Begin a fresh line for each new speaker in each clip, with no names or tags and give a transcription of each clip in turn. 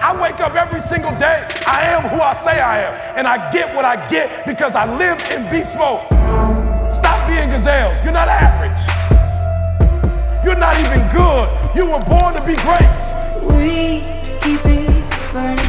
I wake up every single day. I am who I say I am. And I get what I get because I live in beast mode. Stop being gazelle. You're not average. You're not even good. You were born to be great.
We keep it burning,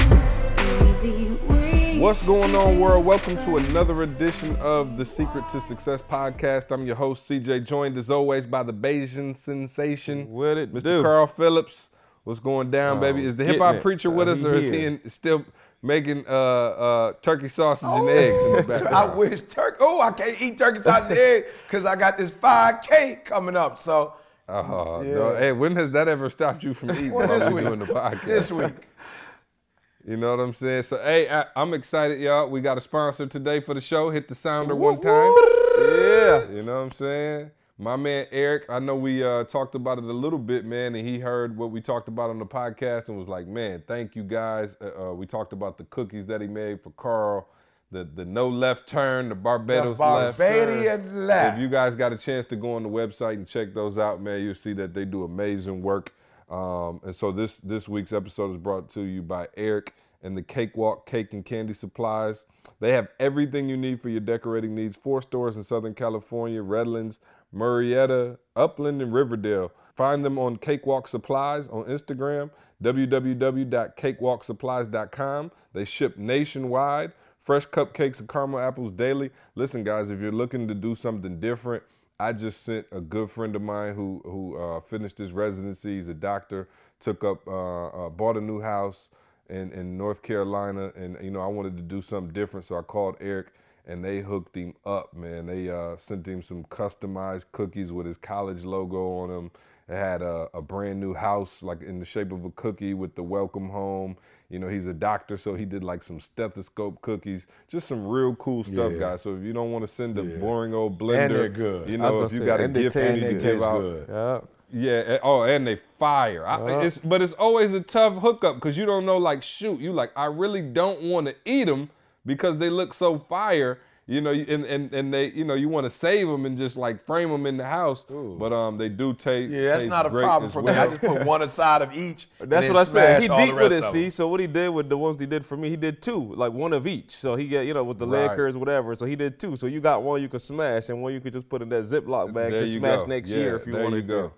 What's going on, world? Welcome to another edition of the Secret to Success podcast. I'm your host, CJ, joined as always by the Bayesian sensation,
What it
Mr.
do?
Carl Phillips. What's going down,
Oh,
baby? Is the hip hop preacher with
Uh,
us, or is he in, still making uh, uh, turkey sausage and eggs in the
back?
I
wish turkey. Oh, I can't eat turkey sausage and egg because I got this 5K coming up. So
Oh,
Yeah.
no. Hey, when has that ever stopped you from eating
Well, this
we
week.
doing the podcast?
this week,
You know what I'm saying? So, hey, I, I'm excited, y'all. We got a sponsor today for the show. Hit the sounder one time. Yeah. You know what I'm saying? My man Eric, I know we uh, talked about it a little bit, man, and he heard what we talked about on the podcast and was like, man, thank you guys. Uh, uh, we talked about the cookies that he made for Carl, the the no left turn, the
the
Barbados left.
Barbadian left.
If you guys got a chance to go on the website and check those out, man, you'll see that they do amazing work. Um, and so this this week's episode is brought to you by Eric and the Cakewalk Cake and Candy Supplies. They have everything you need for your decorating needs. Four stores in Southern California, Redlands, Murrieta, Upland, and Riverdale. Find them on Cakewalk Supplies on Instagram, www.cakewalksupplies.com. They ship nationwide. Fresh cupcakes and caramel apples daily. Listen, guys, if you're looking to do something different, I just sent a good friend of mine who who uh, finished his residency. He's a doctor. Took up, uh, uh, bought a new house in in North Carolina, and you know I wanted to do something different, so I called Eric, and they hooked him up, man. They uh, sent him some customized cookies with his college logo on them. It had a, a brand new house, like in the shape of a cookie with the welcome home. You know, he's a doctor, so he did like some stethoscope cookies, just some real cool stuff,
Yeah.
guys. So if you don't want to send a
Yeah.
boring old blender,
And they're good.
You know, if you
say,
got a
and they
gift
taste
you
and they taste good.
Yeah.
yeah. Oh, and they fire. I,
Yeah.
it's, but it's always a tough hookup because you don't know. Like, shoot, you like, I really don't want to eat them because they look so fire. You know, and and, and they, you know, you want to save them and just like frame them in the house. But um, they do taste.
yeah, that's not a problem for me. I just put one aside of each.
That's what I said. He deep with it, see. So what he did with the ones he did for me, he did two, like one of each. So he got, you know, with the leg
Right.
curves, whatever. So he did two. So you got one you could smash, and one you could just put in that Ziploc bag
There
to smash
go.
next
Yeah,
year if you wanted
you go.
to.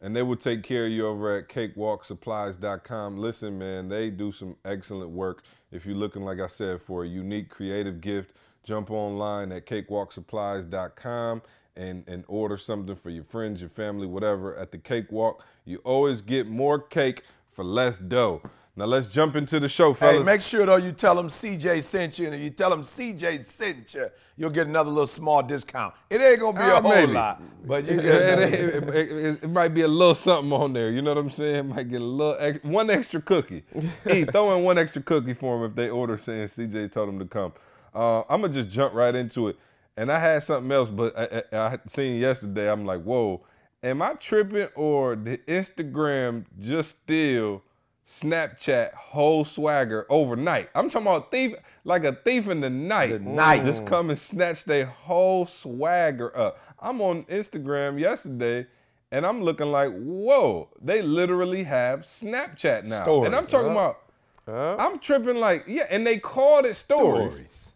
And they will take care of you over at cakewalksupplies.com. Listen, man, they do some excellent work. If you're looking, like I said, for a unique creative gift, jump online at cakewalksupplies.com and, and order something for your friends, your family, whatever. At the Cakewalk, you always get more cake for less dough. Now let's jump into the show, fellas.
Hey, make sure though you tell them CJ sent you, and if you tell them CJ sent you, you'll get another little small discount. It ain't gonna be
Ah,
a whole
maybe.
lot, but you get
it, it- it- it- might be a little something on there. You know what I'm saying? It might get a little ex- one extra cookie. hey, throw in one extra cookie for them if they order saying CJ told them to come. Uh, I'm gonna just jump right into it. And I had something else, but I, I, I seen yesterday. I'm like, whoa, am I tripping or did Instagram just steal Snapchat whole swagger overnight? I'm talking about thief, like a thief in the night.
The night.
Just come and snatch their whole swagger up. I'm on Instagram yesterday and I'm looking like, whoa, they literally have Snapchat now. And I'm talking about, I'm tripping like, yeah, and they called it stories.
stories.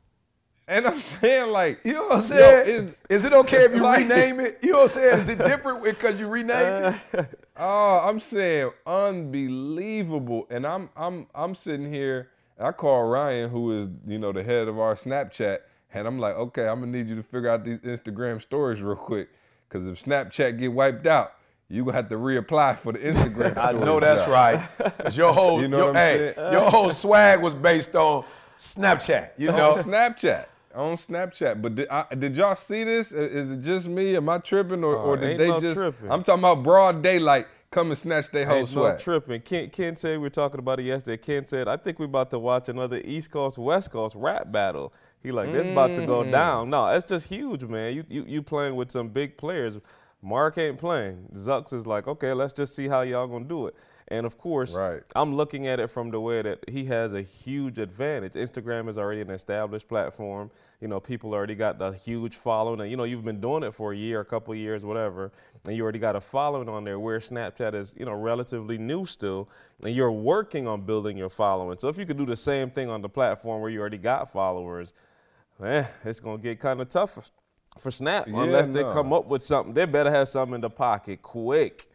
And I'm saying like,
You know what I'm
yo,
saying?
it's-
Is it okay if you
like-
rename it? You know what I'm saying? Is it different because you renamed it?
Oh, I'm saying unbelievable. And I'm I'm I'm sitting here. I call Ryan, who is you know the head of our Snapchat, and I'm like, okay, I'm gonna need you to figure out these Instagram stories real quick, because if Snapchat get wiped out, you gonna have to reapply for the Instagram.
I know that's
now.
right. 'Cause your whole,
You know
your, hey,
saying?
your whole swag was based on Snapchat. You know,
on
know,
Snapchat. On Snapchat, but did, I, did y'all see this? Is it just me? Am I tripping, or, oh, or
Oh,
did they
no
just?
tripping.
I'm talking about broad daylight. Come and snatch their whole
Ain't no tripping. Ken, Ken said we were talking about it yesterday. Ken said, I think we're about to watch another East Coast West Coast rap battle. He like this about to
Mm.
go down. No, that's just huge, man. You you you playing with some big players. Mark ain't playing. Zucks is like, okay, let's just see how y'all gonna do it. And of course,
Right.
I'm looking at it from the way that he has a huge advantage. Instagram is already an established platform. You know, people already got the huge following. And, you know, you've been doing it for a year, a couple of years, whatever, and you already got a following on there. Where Snapchat is, you know, relatively new still, and you're working on building your following. So if you could do the same thing on the platform where you already got followers, man, it's gonna get kind of tough for, Snap
Yeah,
unless they come up with something. They better have something in the pocket quick.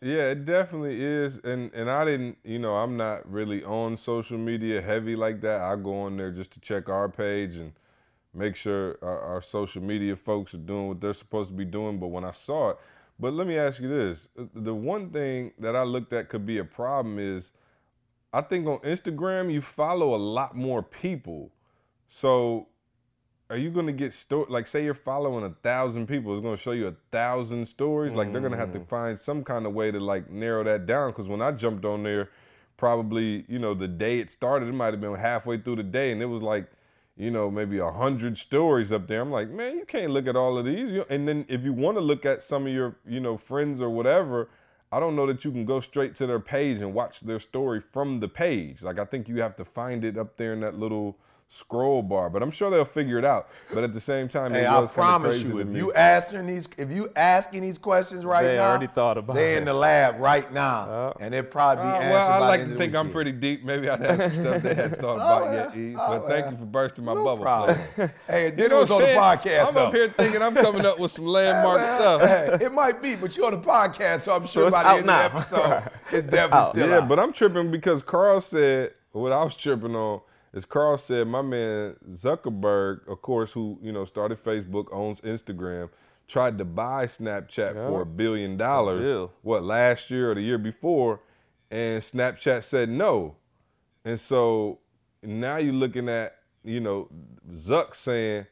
Yeah, it definitely is. And and I didn't, you know, I'm not really on social media heavy like that. I go on there just to check our page and make sure our, our social media folks are doing what they're supposed to be doing. But when I saw it, but let me ask you this: uh, the one thing that I looked at could be a problem is, I think on Instagram you follow a lot more people, so are you going to get sto- like say you're following a thousand people it's going to show you a thousand stories like they're going to have to mm. find some kind of way to like narrow that down because when i jumped on there probably you know the day it started it might have been halfway through the day and it was like you know maybe a hundred stories up there. I'm like man you can't look at all of these. You- and then if you want to look at some of your you know friends or whatever i don't know that you can go straight to their page and watch their story from the page. Like i think you have to find it up there in that little scroll bar but i'm sure they'll figure it out but at the same time
Hey,
it
I promise
crazy
you, if you asking these, if you asking these questions right
They
now,
already thought about
they
it.
in the lab right now, and they'll probably be
Uh,
answered
well, I like to think I'm
weekend.
pretty deep. Maybe I'd have some stuff they hadn't thought about yet, E. But thank you for bursting my
No
bubble.
problem.
player.
hey,
You
it
know
was on the podcast
I'm
though.
up here thinking I'm coming up with some landmark
Well,
stuff.
hey, it might be, but you're on the podcast, so I'm sure
it's
by the
out
end
now.
of the episode, it's definitely
out.
still
Yeah,
out.
but I'm tripping because Carl said what I was tripping on is Carl said my man Zuckerberg, of course, who you know started Facebook, owns Instagram, tried to buy Snapchat for a billion dollars. What last year or the year before, and Snapchat said no, and so now you're looking at you know Zuck saying.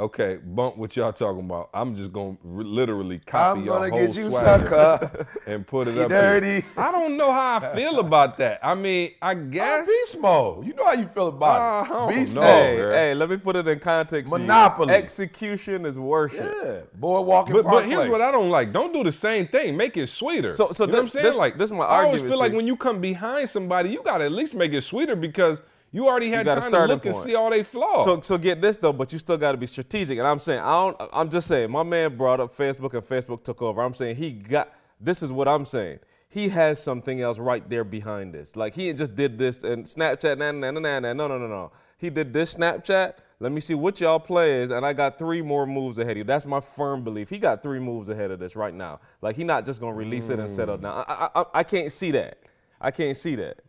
Okay, bump what y'all talking about. I'm just gonna r- literally copy
I'm
your
gonna
whole
get you,
swagger
sucker.
and put it
You
up here. I don't know how I feel about that. I mean, I
I'm
guess.
beast mode. You know how you feel
Uh,
about
I
it. Beast
know.
mode.
Hey, hey, let me put it in context.
Monopoly.
Execution is worship.
Yeah, boardwalk and
But, but here's
place.
what I don't like. Don't do the same thing. Make it sweeter.
So- so
you know what I'm saying?
this-
like
this is my argument.
I always
argument,
feel like when you come behind somebody, you gotta at least make it sweeter because you already had
got a
time to
starting
look and see all they flaws.
So, so get this though, but you still got to be strategic. And I'm saying, I don't. I'm just saying, my man brought up Facebook, and Facebook took over. I'm saying he got. This is what I'm saying. He has something else right there behind this. Like he just did this and Snapchat. Nah, nah, nah, nah, nah. No, no, no, no. He did this Snapchat. Let me see what y'all play is, and I got three more moves ahead of you. That's my firm belief. He got three moves ahead of this right now. Like he not just gonna release it and settle mm. down. I, I, I, I can't see that. I can't see that.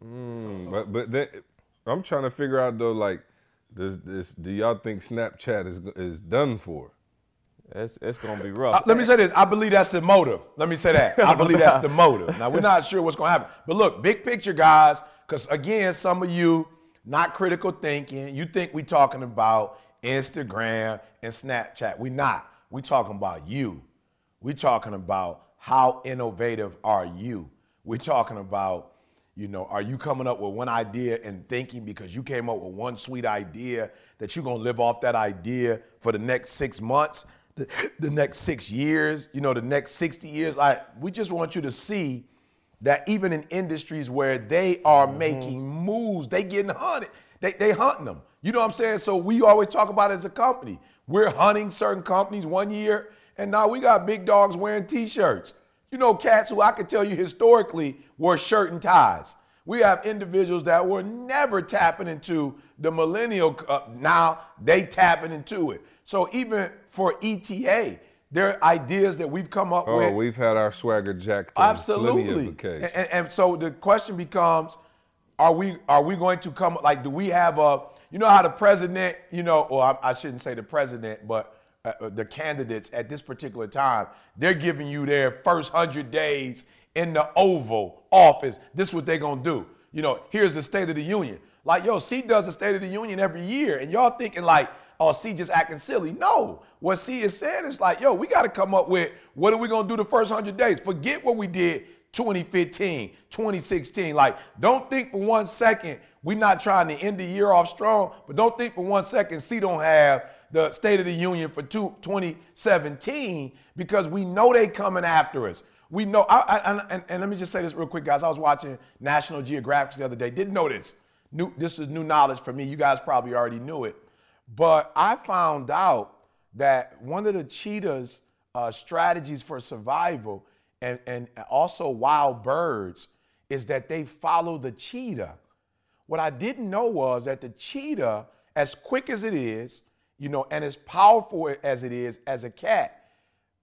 But but then I'm trying to figure out though, like, does this do y'all think Snapchat is is done for?
It's, it's gonna be rough.
Uh, let me say this. I believe that's the motive. Let me say that. I believe that's the motive. Now we're not sure what's going to happen, but look, big picture, guys. Because again, some of you not critical thinking. You think we talking about Instagram and Snapchat. We not. We talking about you. We talking about how innovative are you. We talking about you know, are you coming up with one idea and thinking because you came up with one sweet idea that you're gonna live off that idea for the next six months, the, the next six years, you know, the next 60 years? Like, we just want you to see that even in industries where they are mm-hmm. making moves, they getting hunted. They, they hunting them. You know what I'm saying? So we always talk about it as a company. We're hunting certain companies one year, and now we got big dogs wearing t-shirts. You know, cats who I could tell you historically wore shirt and ties. We have individuals that were never tapping into the millennial. Uh, now they tapping into it. So even for ETA, there are ideas that we've come up
Oh,
with.
we've had our swagger jacked. on plenty of
Absolutely. And, and, and so the question becomes, are we are we going to come like do we have a you know how the president you know or I, I shouldn't say the president but uh, uh, the candidates at this particular time they're giving you their first hundred days in the Oval Office. This is what they're gonna do. You know, here's the State of the Union. Like yo, C does the State of the Union every year, and y'all thinking like, oh, C just acting silly. No, what C is saying is like, yo, we got to come up with what are we gonna do the first hundred days? Forget what we did 2015, 2016. Like, don't think for one second we're not trying to end the year off strong, but don't think for one second C don't have the State of the Union for two, 2017 because we know they coming after us. We know. I, I, and, and, and let me just say this real quick, guys. I was watching National Geographic the other day. Didn't know this. New, this is new knowledge for me. You guys probably already knew it, but I found out that one of the cheetah's uh, strategies for survival and, and also wild birds is that they follow the cheetah. What I didn't know was that the cheetah, as quick as it is, you know, and as powerful as it is as a cat,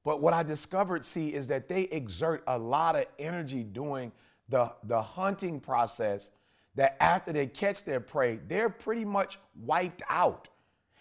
but what I discovered, see, is that they exert a lot of energy doing the, the hunting process that after they catch their prey, they're pretty much wiped out.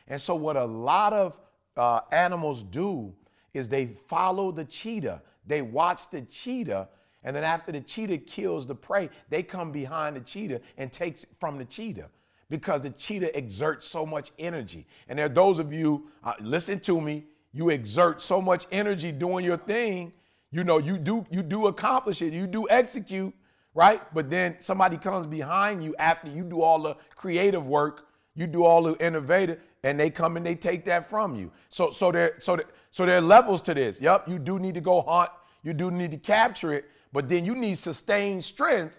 And so, what a lot of uh, animals do is they follow the cheetah, they watch the cheetah, and then after the cheetah kills the prey, they come behind the cheetah and takes it from the cheetah because the cheetah exerts so much energy. And there are those of you, uh, listen to me, you exert so much energy doing your thing you know you do you do accomplish it you do execute right? But then somebody comes behind you after you do all the creative work you do all the innovative and they come and they take that from you. So so there so there, so there are levels to this. Yep you do need to go hunt you do need to capture it but then you need sustained strength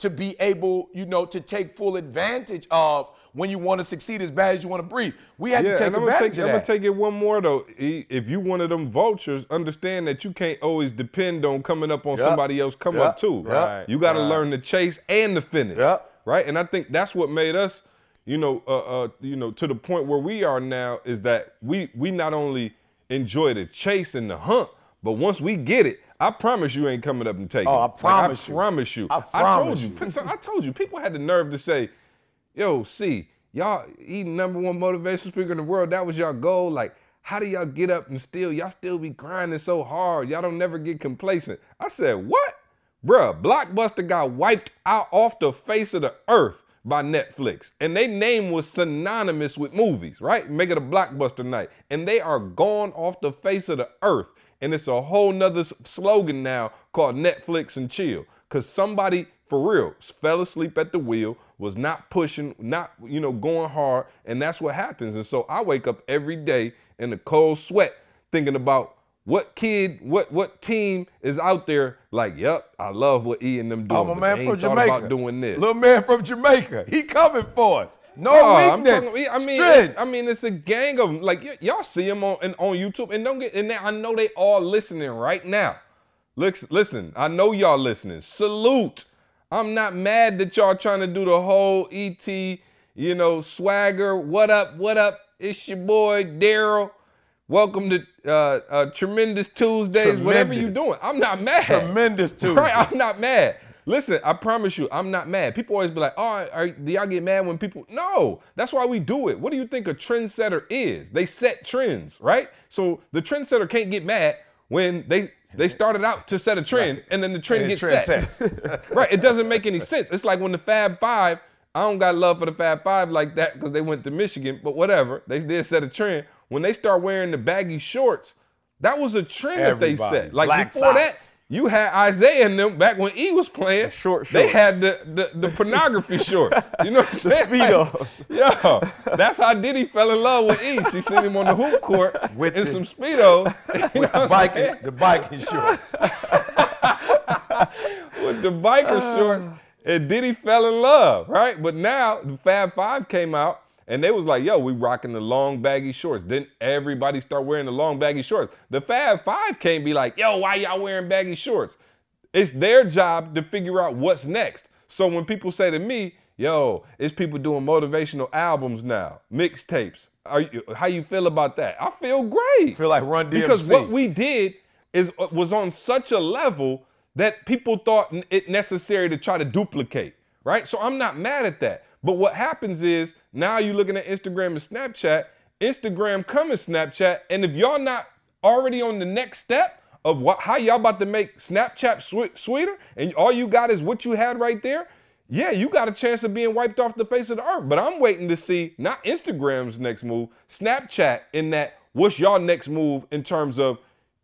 to be able you know to take full advantage of when you want to succeed as bad as you want to breathe. We had
Yeah,
to take
I'm
advantage
take,
of
I'm
that.
gonna take it one more though. If you one of them vultures, understand that you can't always depend on coming up on
Yep.
somebody else come
Yep.
up too.
Right.
You got to
Right.
learn to chase and to finish.
Yep.
Right. And I think that's what made us, you know, uh, uh, you know, to the point where we are now is that we we not only enjoy the chase and the hunt, but once we get it. I promise you ain't coming up and taking.
Oh, I
it. Like,
promise you.
I promise you.
I
told
promise
you.
you.
So I told you. People had the nerve to say, yo, see, y'all eating number one motivational speaker in the world, that was y'all goal. Like, how do y'all get up and still, y'all still be grinding so hard? Y'all don't never get complacent. I said, what? Bruh, Blockbuster got wiped out off the face of the earth by Netflix. And their name was synonymous with movies, right? Make it a blockbuster night. And they are gone off the face of the earth. And it's a whole nother slogan now called Netflix and chill. Cause somebody for real fell asleep at the wheel, was not pushing, not, you know, going hard. And that's what happens. And so I wake up every day in a cold sweat thinking about what kid, what what team is out there like, yep, I love what E and them doing.
Oh, my
but
man from Jamaica.
about doing this.
Little man from Jamaica. He coming for us. No
Oh, I'm
weakness.
talking- I mean,
strength.
it's, I mean, it's a gang of. Like y- y'all see them on on YouTube, and don't get. And I know they all listening right now. Listen, listen. I know y'all listening. Salute. I'm not mad that y'all trying to do the whole ET, you know, swagger. What up? What up? It's your boy Daryl. Welcome to uh, uh, Tremendous Tuesdays. Whatever you
Tremendous.
doing, I'm not mad.
Tremendous Tuesday.
Right, I'm not mad. Listen, I promise you, I'm not mad. People always be like, "Oh, are, do y'all get mad when people?" No, that's why we do it. What do you think a trendsetter is? They set trends, right? So the trendsetter can't get mad when they they started out to set a trend and then the trend
And
gets
trend
set. right? It doesn't make any sense. It's like when the Fab Five. I don't got love for the Fab Five like that because they went to Michigan, but whatever. They did set a trend. When they start wearing the baggy shorts, that was a trend that they set. Like
Black
before that,
socks.
You had Isiah and them back when E was playing.
short shorts.
They had the, the, the pornography shorts. You know what I'm
The
saying?
Speedos.
yeah. That's how Dede fell in love with E. She seen him on the hoop court
With
in
the-
some Speedos. You
With the bike, the bike insurance.
with the biker shorts, and Dede fell in love, right? But now the Fab Five came out, and they was like, "Yo, we rocking the long baggy shorts." Then everybody start wearing the long baggy shorts. The Fab Five can't be like, "Yo, why y'all wearing baggy shorts?" It's their job to figure out what's next. So when people say to me, "Yo, it's people doing motivational albums now, mixtapes," are you, how you feel about that? I feel great.
I Feel like Run DMC.
Because what we did is uh, was on such a level that people thought it necessary to try to duplicate, right? So I'm not mad at that. But what happens is now you're looking at Instagram and Snapchat. Instagram coming Snapchat, and if y'all not already on the next step of what, how y'all about to make Snapchat swe- sweeter, and all you got is what you had right there, yeah, you got a chance of being wiped off the face of the earth. But I'm waiting to see not Instagram's next move, Snapchat in that what's y'all next move in terms of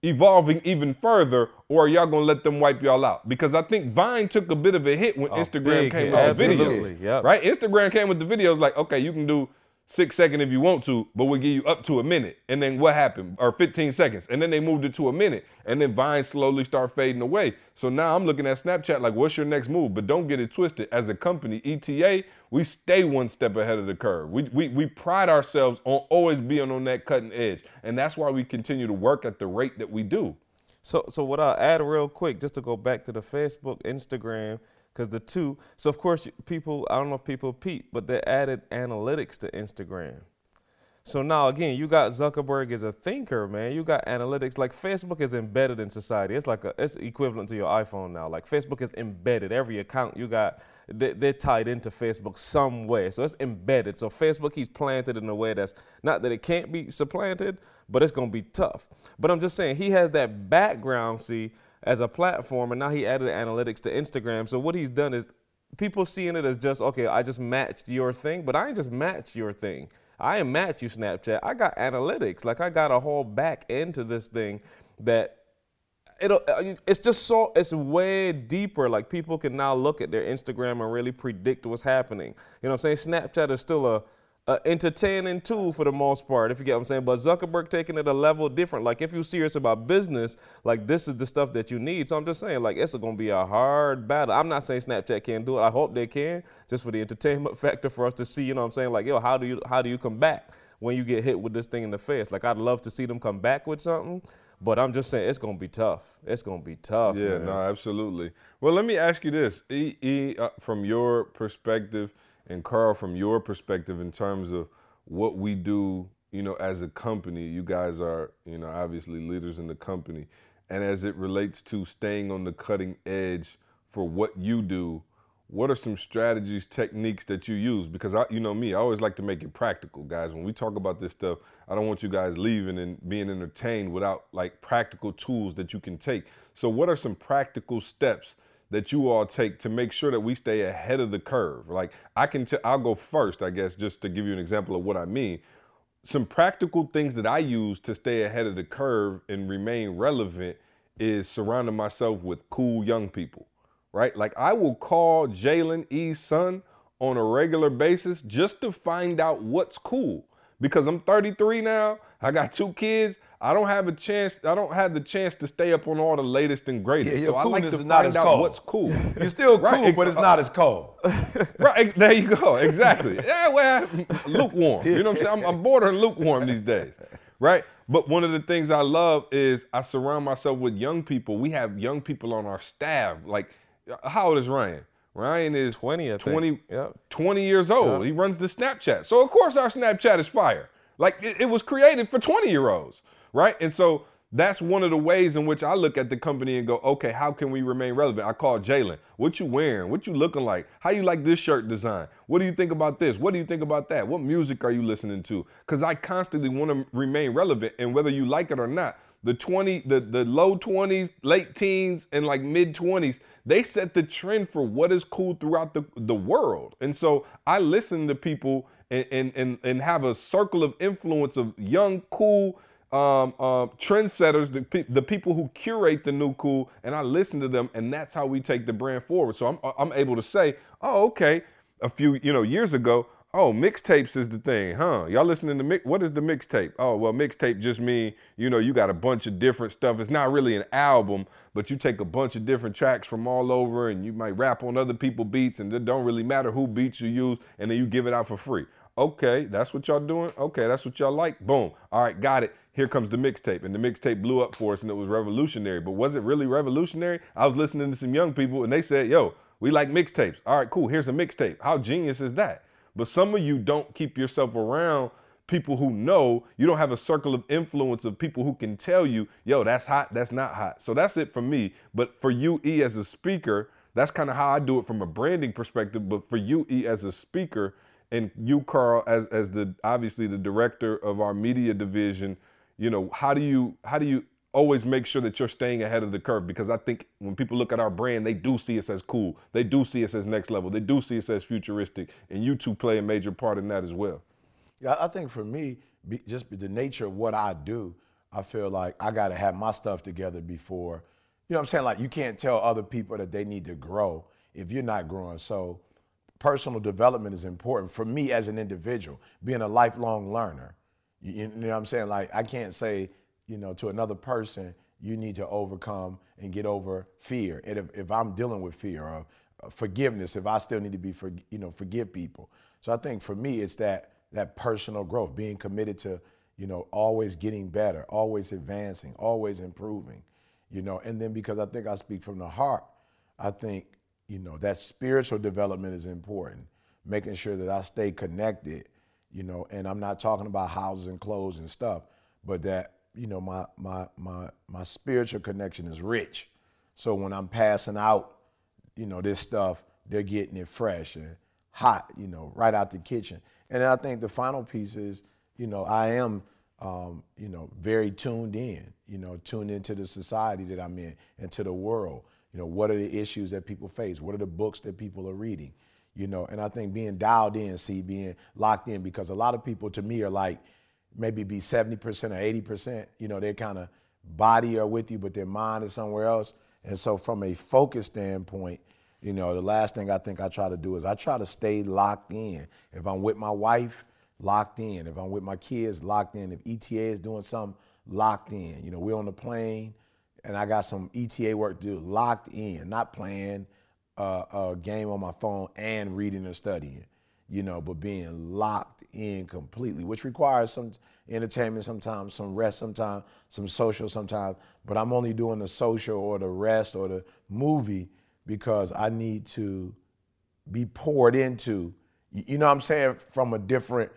evolving even further, or are y'all gonna let them wipe y'all out? Because I think Vine took a bit of a hit when Instagram came
hit.
out with
Absolutely,
videos.
yep.
Right? Instagram came with the videos like, okay, you can do six second if you want to, but we'll give you up to a minute. And then what happened? Or 15 seconds. And then they moved it to a minute. And then Vine slowly start fading away. So now I'm looking at Snapchat like, what's your next move? But don't get it twisted. As a company, ETA, we stay one step ahead of the curve. We, we, we pride ourselves on always being on that cutting edge. And that's why we continue to work at the rate that we do.
So, so what I'll add real quick, just to go back to the Facebook, Instagram, because the two. So of course, people. I don't know if people peep, but they added analytics to Instagram. So now again, you got Zuckerberg as a thinker, man. You got analytics. Like Facebook is embedded in society. It's like a, it's equivalent to your iPhone now. Like Facebook is embedded. Every account you got, they, they're tied into Facebook some way. So it's embedded. So Facebook, he's planted in a way that's not that it can't be supplanted, but it's gonna be tough. But I'm just saying he has that background. See, as a platform, and now he added analytics to Instagram. So what he's done is people seeing it as just okay, I just matched your thing, but I ain't just match your thing. I am match you Snapchat. I got analytics. Like I got a whole back end to this thing that it'll uh, it's just so it's way deeper like people can now look at their instagram and really predict what's happening you know what i'm saying snapchat is still a uh, entertaining tool for the most part, if you get what I'm saying. But Zuckerberg taking it a level different. Like if you're serious about business, like this is the stuff that you need. So I'm just saying, like it's gonna be a hard battle. I'm not saying Snapchat can't do it. I hope they can, just for the entertainment factor for us to see. You know what I'm saying? Like yo, how do you how do you come back when you get hit with this thing in the face? Like I'd love to see them come back with something. But I'm just saying it's gonna be tough. It's gonna be tough.
Yeah,
man.
no, absolutely. Well, let me ask you this, E, e uh, from your perspective and Carl, from your perspective in terms of what we do, you know, as a company, you guys are, you know, obviously leaders in the company. And as it relates to staying on the cutting edge for what you do, what are some strategies, techniques that you use? Because I, you know me, I always like to make it practical, guys. When we talk about this stuff, I don't want you guys leaving and being entertained without like practical tools that you can take. So, what are some practical steps that you all take to make sure that we stay ahead of the curve? Like I can, I'll go first, I guess, just to give you an example of what I mean. Some practical things that I use to stay ahead of the curve and remain relevant is surrounding myself with cool young people, right? Like I will call Jalen E's son on a regular basis just to find out what's cool because I'm 33 now. I got two kids. I don't have a chance. I don't have the chance to stay up on all the latest and greatest.
Yeah, your
so I like
coolness
to
is not
find
as
out
cold.
what's cool.
You're still cool,
Right,
but it's
uh,
not as cold.
right there you go. Exactly. Yeah, well, lukewarm. You know what I'm saying? I'm, I'm bordering lukewarm these days. Right. But one of the things I love is I surround myself with young people. We have young people on our staff. Like, how old is Ryan? Ryan is
20, I
20,
Yep.
20 years old.
Yeah.
He runs the Snapchat. So of course our Snapchat is fire. Like it, it was created for 20 year olds, right? And so that's one of the ways in which I look at the company and go, okay, how can we remain relevant? I call Jalen. What you wearing? What you looking like? How you like this shirt design? What do you think about this? What do you think about that? What music are you listening to? Because I constantly want to remain relevant, and whether you like it or not, the 20, the, the low 20s, late teens, and like mid 20s, they set the trend for what is cool throughout the, the world. And so I listen to people and, and, and, and have a circle of influence of young, cool um, um, trendsetters, the, pe- the people who curate the new cool, and I listen to them, and that's how we take the brand forward. So I'm, I'm able to say, oh, okay, a few you know years ago, oh, mixtapes is the thing, huh? Y'all listening to mix? What is the mixtape? Oh, well, mixtape just mean you know you got a bunch of different stuff. It's not really an album, but you take a bunch of different tracks from all over, and you might rap on other people beats, and it don't really matter who beats you use, and then you give it out for free. Okay, that's what y'all doing. Okay, that's what y'all like. Boom. All right, got it. Here comes the mixtape, and the mixtape blew up for us, and it was revolutionary. But was it really revolutionary? I was listening to some young people, and they said, "Yo, we like mixtapes." All right, cool. Here's a mixtape. How genius is that? But some of you don't keep yourself around people who know. You don't have a circle of influence of people who can tell you, "Yo, that's hot. That's not hot." So that's it for me. But for you, E, as a speaker, that's kind of how I do it from a branding perspective. But for you, E, as a speaker, and you, Carl, as as the obviously the director of our media division, you know, how do you how do you always make sure that you're staying ahead of the curve? Because I think when people look at our brand, they do see us as cool. They do see us as next level. They do see us as futuristic, and you two play a major part in that as well.
Yeah, I think for me, just the nature of what I do, I feel like I got to have my stuff together before. You know what I'm saying? Like you can't tell other people that they need to grow if you're not growing. So personal development is important for me as an individual, being a lifelong learner. You, you know what I'm saying? Like I can't say, you know, to another person, you need to overcome and get over fear. And if, if I'm dealing with fear or uh, forgiveness, if I still need to be, for, you know, forgive people. So I think for me, it's that that personal growth, being committed to, you know, always getting better, always advancing, always improving, you know. And then because I think I speak from the heart, I think, you know, that spiritual development is important, making sure that I stay connected, you know, and I'm not talking about houses and clothes and stuff, but that, you know, my my my my spiritual connection is rich. So when I'm passing out, you know, this stuff, they're getting it fresh and hot, you know, right out the kitchen. And I think the final piece is, you know, I am, um, you know, very tuned in, you know, tuned into the society that I'm in and to the world. You know, what are the issues that people face? What are the books that people are reading? You know, and I think being dialed in, see, being locked in, because a lot of people to me are like maybe be 70% or 80%. You know, their kind of body are with you, but their mind is somewhere else. And so from a focus standpoint, you know, the last thing I think I try to do is I try to stay locked in. If I'm with my wife, locked in. If I'm with my kids, locked in. If ETA is doing something, locked in. You know, we're on the plane and I got some ETA work to do, locked in, not playing uh, a game on my phone and reading or studying, you know, but being locked in completely, which requires some entertainment sometimes, some rest sometimes, some social sometimes. But I'm only doing the social or the rest or the movie because I need to be poured into, you know what I'm saying, from a different,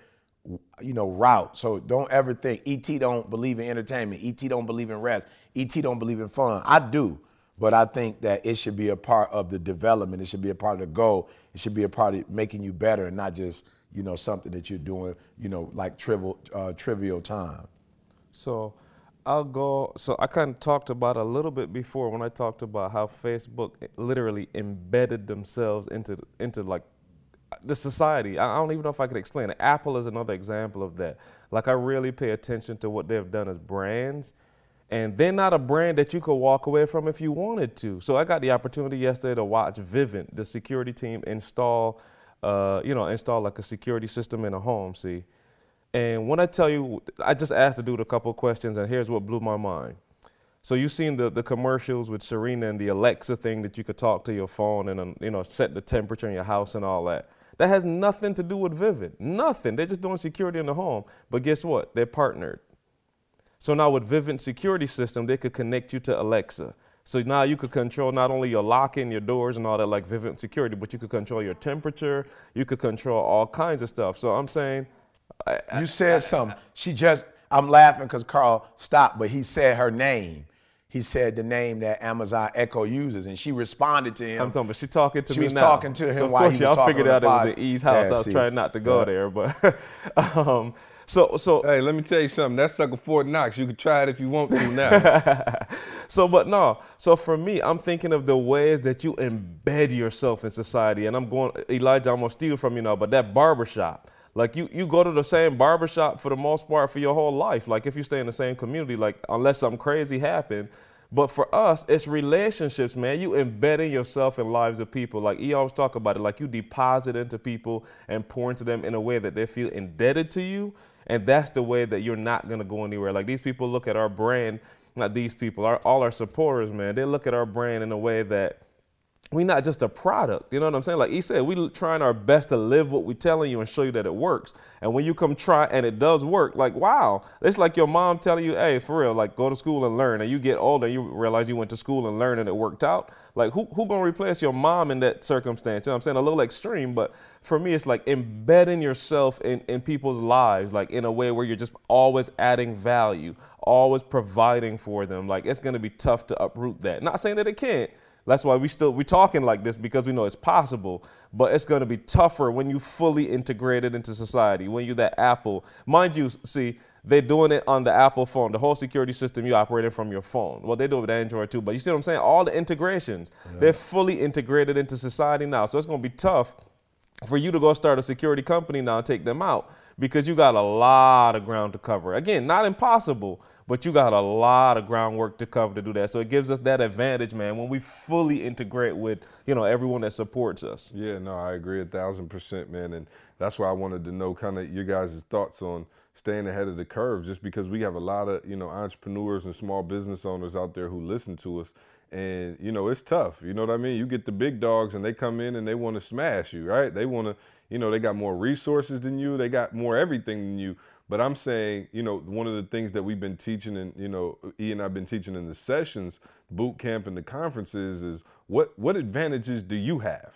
you know, route. So don't ever think ET don't believe in entertainment. ET don't believe in rest. ET don't believe in fun. I do, but I think that it should be a part of the development. It should be a part of the goal. It should be a part of making you better and not just, you know, something that you're doing, you know, like trivial, uh, trivial time.
So I'll go. So I kind of talked about a little bit before when I talked about how Facebook literally embedded themselves into into like the society. I don't even know if I could explain it. Apple is another example of that. Like I really pay attention to what they've done as brands. And they're not a brand that you could walk away from if you wanted to. So I got the opportunity yesterday to watch Vivint, the security team, install, uh, you know, install like a security system in a home. See, and when I tell you, I just asked the dude a couple questions, and here's what blew my mind. So you've seen the, the commercials with Serena and the Alexa thing that you could talk to your phone and you know set the temperature in your house and all that. That has nothing to do with Vivint. Nothing. They're just doing security in the home. But guess what? They're partnered. So now with Vivint security system, they could connect you to Alexa. So now you could control not only your locking, your doors, and all that like Vivint security, but you could control your temperature. You could control all kinds of stuff. So I'm saying
you said something. She just, I'm laughing because Carl stopped, but he said her name. He said the name that Amazon Echo uses, and she responded to him.
I'm talking, but she talking to
she
me
was
now.
talking to him
so of
while
course
he was
y'all
talking
figured out it was
pod.
at E's house.
Yeah,
I was
see.
trying not to go
Yeah.
there, but um, so so
Hey, let me tell you something. That sucker Fort Knox. You can try it if you want to now.
so but no so for me i'm thinking of the ways that you embed yourself in society and i'm going elijah i'm gonna steal from you now but that barbershop like you you go to the same barbershop for the most part for your whole life. Like if you stay in the same community like unless something crazy happened. But for us it's relationships man. You embedding yourself in lives of people. Like he always talk about it. Like you deposit into people and pour into them in a way that they feel indebted to you. And that's the way that you're not to go anywhere. Like these people look at our brand not these people, our, all our supporters, man, they look at our brand in a way that we not just a product. You know what I'm saying? Like he said, we're trying our best to live what we're telling you and show you that it works. And when you come try and it does work, like wow, it's like your mom telling you, hey, for real, like go to school and learn. And you get older, you realize you went to school and learned and it worked out. Like who who gonna replace your mom in that circumstance? You know what I'm saying? A little extreme, but for me, it's like embedding yourself in, in people's lives, like in a way where you're just always adding value, always providing for them. Like it's gonna be tough to uproot that. Not saying that it can't. That's why we still we talking like this because we know it's possible, but it's going to be tougher when you fully integrate it into society. When you that Apple, mind you, see they're doing it on the Apple phone, the whole security system you operating from your phone. Well, they do it with Android too, but you see what I'm saying? All the integrations, they're fully integrated into society now, so it's going to be tough for you to go start a security company now and take them out because you got a lot of ground to cover. Again, not impossible, but you got a lot of groundwork to cover to do that. So it gives us that advantage, man, when we fully integrate with you know everyone that supports us.
Yeah, no, I agree a thousand percent, man, and that's why I wanted to know kind of your guys' thoughts on staying ahead of the curve, just because we have a lot of you know entrepreneurs and small business owners out there who listen to us, and you know it's tough. You know what I mean? You get the big dogs and they come in and they want to smash you, right? They want to, you know, they got more resources than you, they got more everything than you. But I'm saying, you know, one of the things that we've been teaching and, you know, and I've been teaching in the sessions, boot camp and the conferences is what what advantages do you have?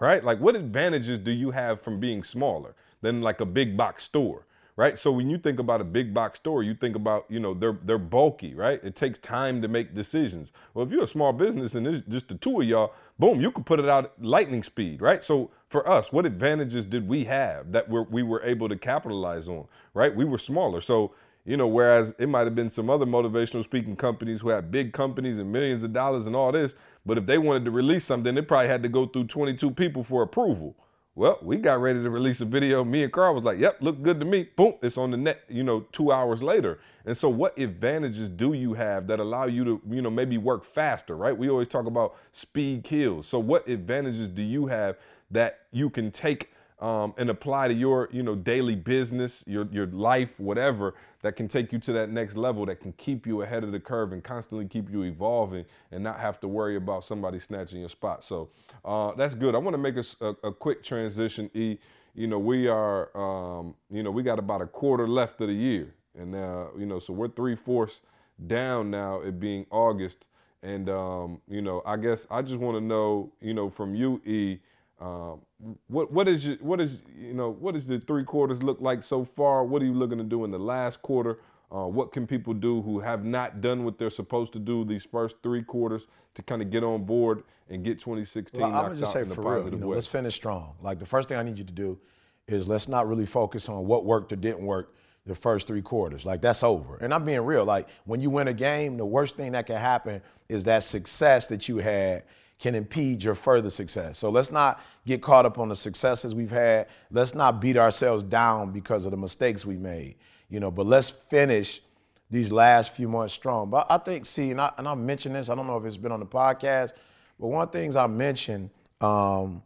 Right? Like what advantages do you have from being smaller than like a big box store? Right? So when you think about a big box store, you think about, you know, they're they're bulky, right? It takes time to make decisions. Well, if you're a small business and there's just the two of y'all, boom, you could put it out lightning speed, right? So for us, what advantages did we have that we're, we were able to capitalize on, right? We were smaller. So, you know, whereas it might have been some other motivational speaking companies who had big companies and millions of dollars and all this, but if they wanted to release something, they probably had to go through 22 people for approval. Well, we got ready to release a video. Me and Carl was like, yep, look good to me. Boom, it's on the net, you know, two hours later. And so what advantages do you have that allow you to, you know, maybe work faster, right? We always talk about speed kills. So what advantages do you have that you can take um, and apply to your, you know, daily business, your your life, whatever, that can take you to that next level, that can keep you ahead of the curve and constantly keep you evolving and not have to worry about somebody snatching your spot. So uh, that's good. I want to make a, a, a, quick transition. E, you know, we are, um, you know, we got about a quarter left of the year, and uh, you know, so we're three fourths down now. It being August, and um, you know, I guess I just want to know, you know, from you, E um, what what is your, what is you know what does the three quarters look like so far? What are you looking to do in the last quarter? Uh, what can people do who have not done what they're supposed to do these first three quarters to kind of get on board and get 2016
well, I'm gonna just say for real, you know,
way?
let's finish strong. Like the first thing I need you to do is let's not really focus on what worked or didn't work the first three quarters. Like that's over. And I'm being real. Like when you win a game, the worst thing that can happen is that success that you had can impede your further success. So let's not get caught up on the successes we've had. Let's not beat ourselves down because of the mistakes we made. You know, but let's finish these last few months strong. But I think, see, and I, and I mentioned this, I don't know if it's been on the podcast, but one of the things I mentioned um,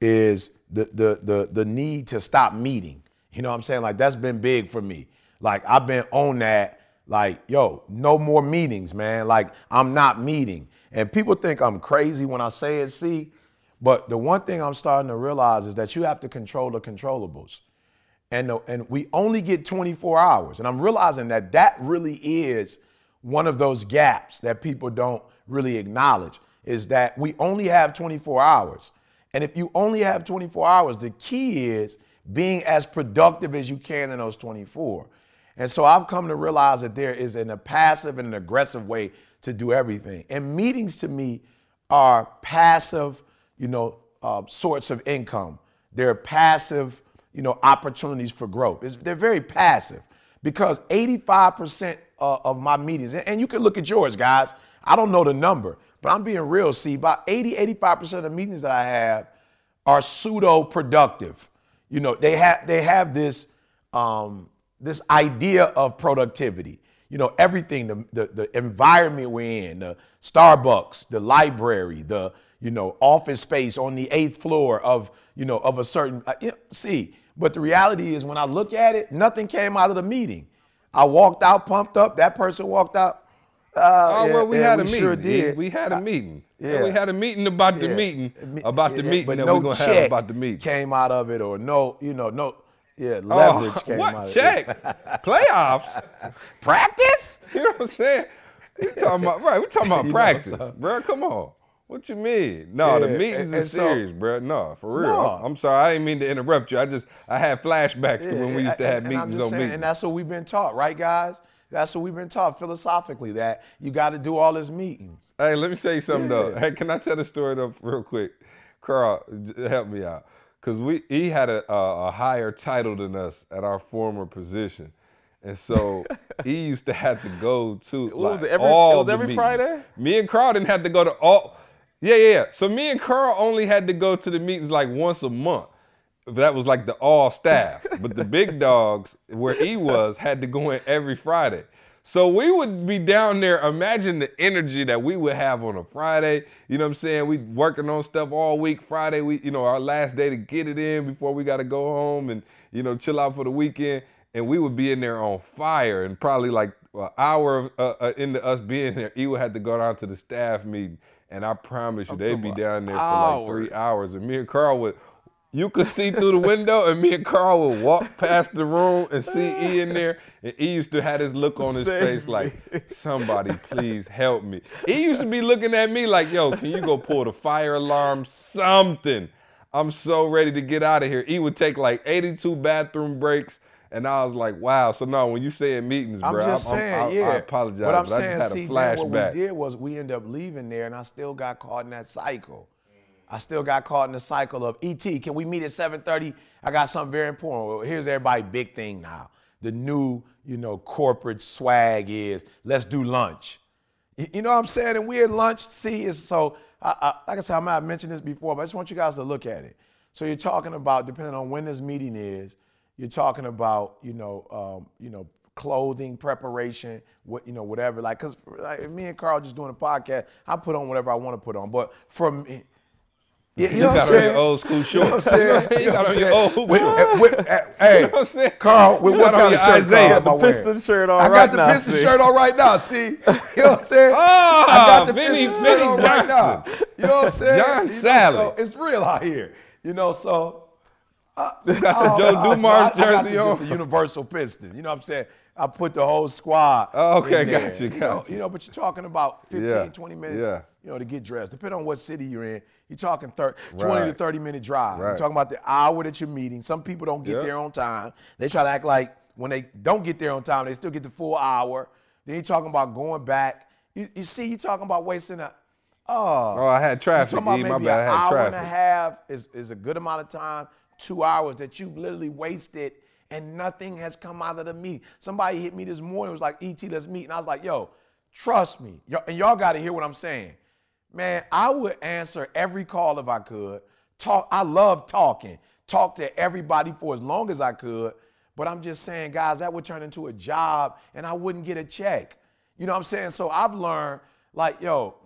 is the, the, the, the need to stop meeting. You know what I'm saying? Like, that's been big for me. Like, I've been on that, like, yo, no more meetings, man. Like, I'm not meeting. And people think I'm crazy when I say it, see? But the one thing I'm starting to realize is that you have to control the controllables. And, the, and we only get 24 hours. And I'm realizing that that really is one of those gaps that people don't really acknowledge is that we only have 24 hours. And if you only have 24 hours, the key is being as productive as you can in those 24. And so I've come to realize that there is an, a passive and an aggressive way to do everything. And meetings to me are passive, you know, uh, sorts of income. They're passive, you know, opportunities for growth. It's, they're very passive because 85% uh, of my meetings, and you can look at yours, guys. I don't know the number, but I'm being real. See, about 80, 85% of the meetings that I have are pseudo productive. You know, they have they have this um, this idea of productivity. You know, everything, the, the, the environment we're in, the Starbucks, the library, the, you know, office space on the eighth floor of, you know, of a certain, uh, you know, see, but the reality is when I look at it, nothing came out of the meeting. I walked out pumped up. That person walked out. Uh,
Oh
yeah,
well, we had a
we
meeting.
Sure did.
We had a meeting.
yeah.
Yeah, we had a meeting about the
Yeah.
meeting,
Me-
about the meeting
but
that
no
we're gonna have about the meeting.
Came out of it, or no, you know, no, yeah,
Oh,
leverage came
what
out of it.
check? Playoffs?
Practice?
You know what I'm saying? We talking about right? We talking about
You know,
practice,
so-
bro. Come on. What you mean? No, the meetings
and-
are
and so-
serious, bro. No, for real.
No.
I'm, sorry. I didn't mean to interrupt you. I just I had flashbacks to when we used to have
and I'm
meetings
just
on
saying,
meetings.
And that's what we've been taught, right, guys? That's what we've been taught philosophically that you got to do all these meetings.
Hey, let me say you something though.
Yeah.
Hey, can I tell the story though, real quick? Carl, help me out, cause we he had a, a a higher title than us at our former position, and so he used to have to go to
What was it, every-
all
it was every
meetings.
Friday?
Me and Carl didn't have to go to all. Yeah, yeah, yeah. So me and Carl only had to go to the meetings like once a month. That was like the all staff. but the big dogs, where he was, had to go in every Friday. So we would be down there. Imagine the energy that we would have on a Friday. You know what I'm saying? We working on stuff all week. Friday, we you know our last day to get it in before we got to go home and you know chill out for the weekend. And we would be in there on fire. And probably like an hour of, uh, uh, into us being there, he would have to go down to the staff meeting. And I promise you, they'd be down there for like three hours. And me and Carl would you could see through the window, and me and Carl would walk past the room and see E in there. And E used to have this look on his
Save
face like, somebody please help me. He used to be looking at me like, yo, can you go pull the fire alarm? Something. I'm so ready to get out of here. E would take like 82 bathroom breaks. And I was like, wow. So no, when you say in meetings,
I'm
bro,
just
I'm,
saying,
I,
yeah.
I apologize.
What I'm saying,
I just
see,
had a
man, what
flashback.
we did was we ended up leaving there, and I still got caught in that cycle. I still got caught in the cycle of ET. Can we meet at 7:30? I got something very important. Well, here's everybody big thing now. The new, you know, corporate swag is let's do lunch. You know what I'm saying? And we at lunch. See, is so. I, I, like I said, I might have mentioned this before, but I just want you guys to look at it. So you're talking about, depending on when this meeting is, you're talking about, you know, um, you know, clothing preparation, what you know, whatever. Like, cause like, me and Carl just doing a podcast, I put on whatever I want to put on. But from yeah, you
You
know what
got
I'm
on your
saying?
old school
You know what I'm saying?
You
You
got
what
on
I'm
your old
With-
school.
with- uh, Hey,
know what I'm saying?
Carl, with
You
what
on
kind of
your
shirt?
Isiah.
Carl,
The? Piston shirt on
I got
right
the
now,
Piston
see?
shirt on right now. See, you know what I'm saying?
Ah,
I got the
Vinny-
Piston shirt
Vinny
on right now. You know what I'm saying?
John
You know, so it's real out here. You know, so
got the Joe
I-
Dumars
I, I got
jersey
the,
on.
just the universal piston. You know what I'm saying? I put the whole squad.
Oh, okay,
in there.
got you,
know,
got you.
you know, but you're talking about 15, 20 minutes.
yeah.
You know, to get dressed. Depending on what city you're in, you're talking 30, 20 to 30 minute drive. You're talking about the hour that you're meeting. Some people don't get
Yeah.
there on time. They try to act like when they don't get there on time, they still get the full hour. Then you're talking about going back. You, you see, you're talking about wasting a. Oh,
Oh, I had traffic.
you're talking about
my
maybe an hour
traffic.
and a half is, is a good amount of time, two hours that you've literally wasted and nothing has come out of the meeting. Somebody hit me this morning, was like, ET, let's meet. And I was like, yo, trust me. And y'all got to hear what I'm saying. Man, I would answer every call if I could. Talk. I love talking. Talk to everybody for as long as I could. But I'm just saying, guys, that would turn into a job and I wouldn't get a check. You know what I'm saying? So I've learned, like, yo,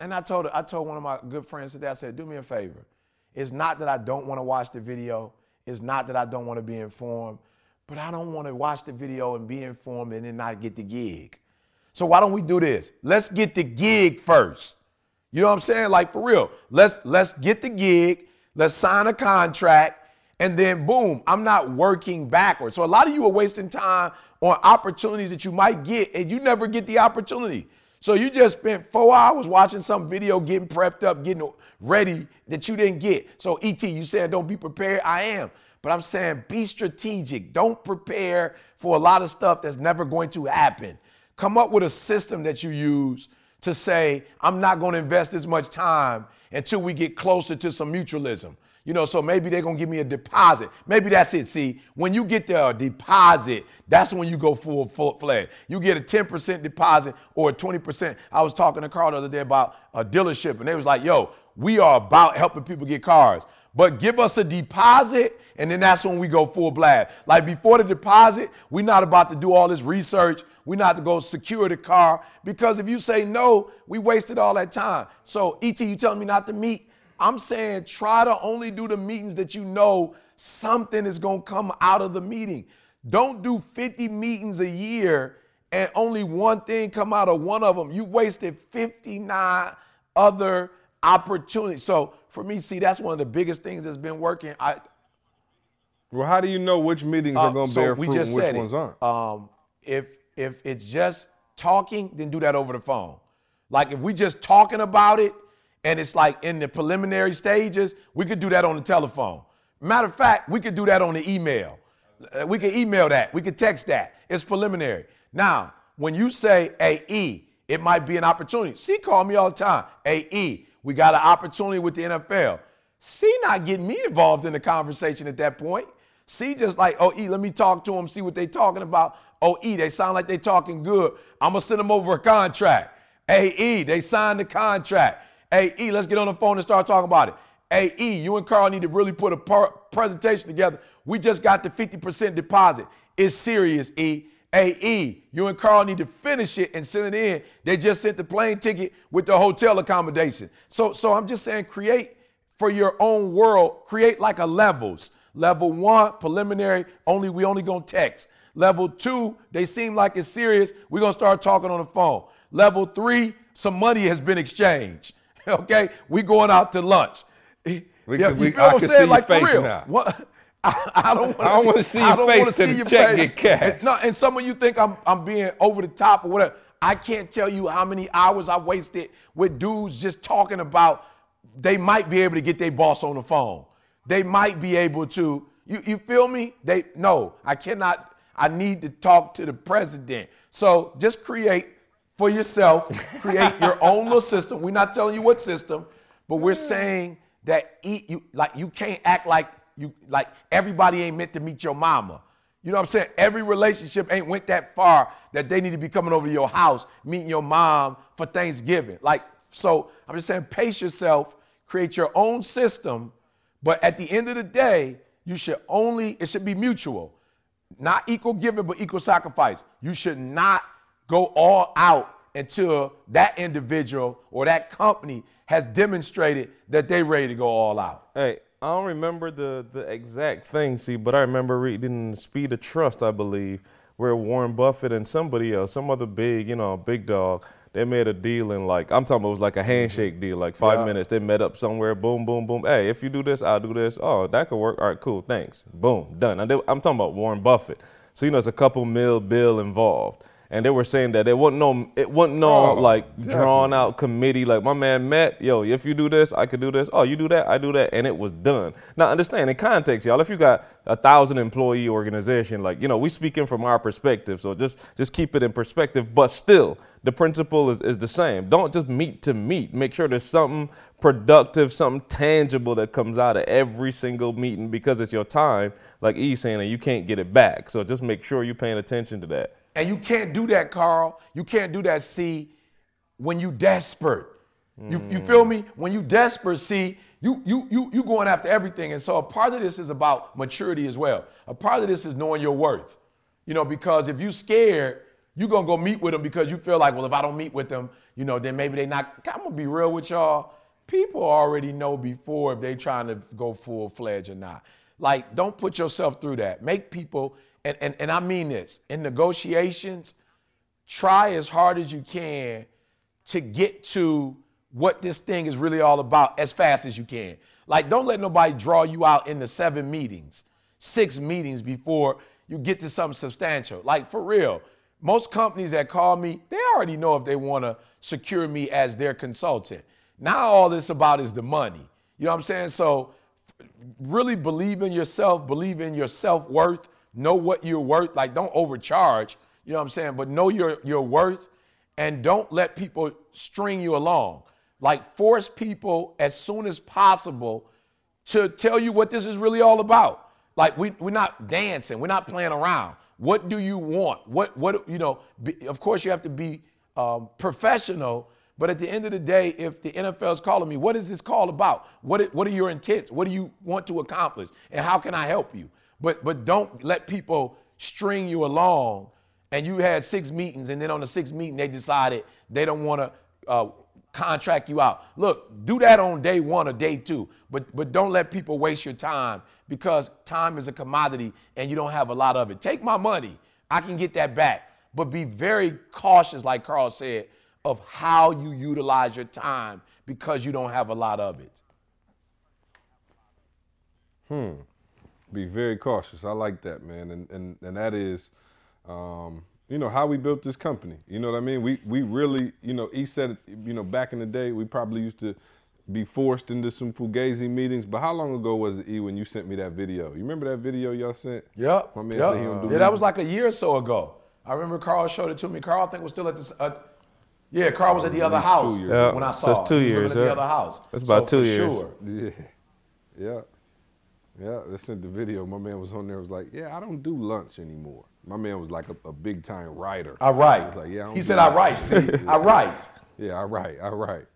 and- I told I told one of my good friends today, I said, do me a favor. It's not that I don't want to watch the video. It's not that I don't want to be informed, but I don't want to watch the video and be informed and then not get the gig. So why don't we do this? Let's get the gig first. You know what I'm saying? Like for real. Let's let's get the gig. Let's sign a contract, and then boom, I'm not working backwards. So a lot of you are wasting time on opportunities that you might get, and you never get the opportunity. So you just spent four hours watching some video, getting prepped up, getting ready that you didn't get. So ET, you said don't be prepared. I am. But I'm saying be strategic. Don't prepare for a lot of stuff that's never going to happen. Come up with a system that you use to say, I'm not going to invest this much time until we get closer to some mutualism. You know, so maybe they're gonna give me a deposit. Maybe that's it. See, when you get the deposit, that's when you go full full fledged. You get a 10% deposit or a 20%. I was talking to Carl the other day about a dealership, and they was like, yo, we are about helping people get cars. But give us a deposit, and then that's when we go full blast. Like before the deposit, we're not about to do all this research. We're not to go secure the car because if you say no, we wasted all that time. So, ET, you telling me not to meet? I'm saying try to only do the meetings that you know something is going to come out of the meeting. Don't do 50 meetings a year and only one thing come out of one of them. You wasted 59 other opportunities. So for me, see, that's one of the biggest things that's been working. I
Well, how do you know which meetings
uh,
are going to
so
bear
we
fruit
just
and which
said
ones
it.
aren't?
Um, if if it's just talking, then do that over the phone. Like if we just talking about it and it's like in the preliminary stages, we could do that on the telephone. Matter of fact, we could do that on the email. Uh, We could email that. We could text that. It's preliminary. Now, when you say, hey, E, it might be an opportunity. C call me all the time. Hey, E, we got an opportunity with the NFL. C not getting me involved in the conversation at that point. See, just like, oh, E, let me talk to them, see what they talking about. Oh, E, they sound like they talking good. I'm going to send them over a contract. Hey, E, they signed the contract. Hey, E, let's get on the phone and start talking about it. Hey, E, you and Carl need to really put a per- presentation together. We just got the 50% deposit. It's serious, E. E, you and Carl need to finish it and send it in. They just sent the plane ticket with the hotel accommodation. So, so I'm just saying, create for your own world, create like a levels. Level one, preliminary, only we only gonna text. Level two, they seem like it's serious. We're gonna start talking on the phone. Level three, some money has been exchanged. okay, we going out to lunch.
We
yeah,
can-
you
we-
feel
I
what I'm
can
saying?
see
Like
your
for
face
real.
now.
What? I, I don't want to see,
I don't wanna see your face check get cashed.
And, no, and some of you think I'm I'm being over the top or whatever. I can't tell you how many hours I wasted with dudes just talking about they might be able to get their boss on the phone. They might be able to. You you feel me? They no, I cannot. I need to talk to the president. So just create for yourself. Create your own little system. We're not telling you what system, but we're mm. saying that eat you like you can't act like you like everybody ain't meant to meet your mama. You know what I'm saying? Every relationship ain't went that far that they need to be coming over to your house, meeting your mom for Thanksgiving. Like, so I'm just saying, pace yourself, create your own system, but at the end of the day, you should only, it should be mutual. Not equal giving, but equal sacrifice. You should not go all out until that individual or that company has demonstrated that they're ready to go all out.
Hey, I don't remember the the exact thing, see, but I remember reading Speed of Trust, I believe, where Warren Buffett and somebody else, some other big, you know, big dog, they made a deal in like I'm talking about it was like a mm-hmm. handshake deal, like five
Yeah.
minutes. They met up somewhere, boom, boom, boom. Hey, if you do this, I'll do this. Oh, that could work. All right, cool, thanks. Boom, done. And they, I'm talking about Warren Buffett. So you know, it's a couple mil bill involved. And they were saying that it wasn't no, it wasn't no
Oh,
like drawn out committee. Like my man met, yo, if you do this, I could do this. Oh, you do that, I do that, and it was done. Now understand in context, y'all. If you got a thousand employee organization, like you know, we speaking from our perspective, so just just keep it in perspective. But still, the principle is is the same. Don't just meet to meet. Make sure there's something productive, something tangible that comes out of every single meeting because it's your time. Like E saying, and you can't get it back. So just make sure you're paying attention to that.
And you can't do that, Carl. You can't do that, C, when you desperate. You, you feel me? When you desperate, see, you you you you going after everything. And so a part of this is about maturity as well. A part of this is knowing your worth. You know, because if you scared, you gonna go meet with them because you feel like, well, if I don't meet with them, you know, then maybe they not. I'm gonna be real with y'all. People already know before if they trying to go full fledged or not. Like, don't put yourself through that. Make people, and, and, and I mean this, in negotiations, try as hard as you can to get to what this thing is really all about as fast as you can. Like, don't let nobody draw you out into seven meetings, six meetings before you get to something substantial. Like, for real, most companies that call me, they already know if they want to secure me as their consultant. Now, all this about is the money. You know what I'm saying? So, really believe in yourself, believe in your self worth, know what you're worth. Like, don't overcharge, you know what I'm saying? But know your, your worth and don't let people string you along. Like, force people as soon as possible to tell you what this is really all about. Like, we, we're not dancing, we're not playing around. What do you want? What, what, you know, be, of course, you have to be um, professional. But at the end of the day, if the NFL is calling me, what is this call about? What, what are your intents? What do you want to accomplish? And how can I help you? But, but don't let people string you along and you had six meetings and then on the sixth meeting they decided they don't want to uh, contract you out. Look, do that on day one or day two, but, but don't let people waste your time because time is a commodity and you don't have a lot of it. Take my money. I can get that back. But be very cautious, like Carl said, of how you utilize your time because you don't have a lot of it. Hmm.
Be very cautious. I like that, man, and and and that is, um, you know, how we built this company. You know what I mean? We we really, you know, he said, you know, back in the day, we probably used to be forced into some fugazi meetings. But how long ago was it, E, when you sent me that video? You remember that video y'all sent?
Yep.
My man
yep.
said he don't do
yeah, that was like a year or so ago. I remember Carl showed it to me. Carl, I think, was still at this. Uh, yeah, Carl was at the other
least two
house
years.
Yeah,
when I
so
saw.
it's two
him. He was
years,
at
yeah.
the other house.
That's about
So,
two
for
years.
Sure.
Yeah, yeah, yeah. They sent the video. My man was on there. Was like, yeah, I don't do lunch anymore. My man was like a, a big time writer.
I write.
He like, yeah. I
he said, "I write." See, I write.
Yeah, I write. I right.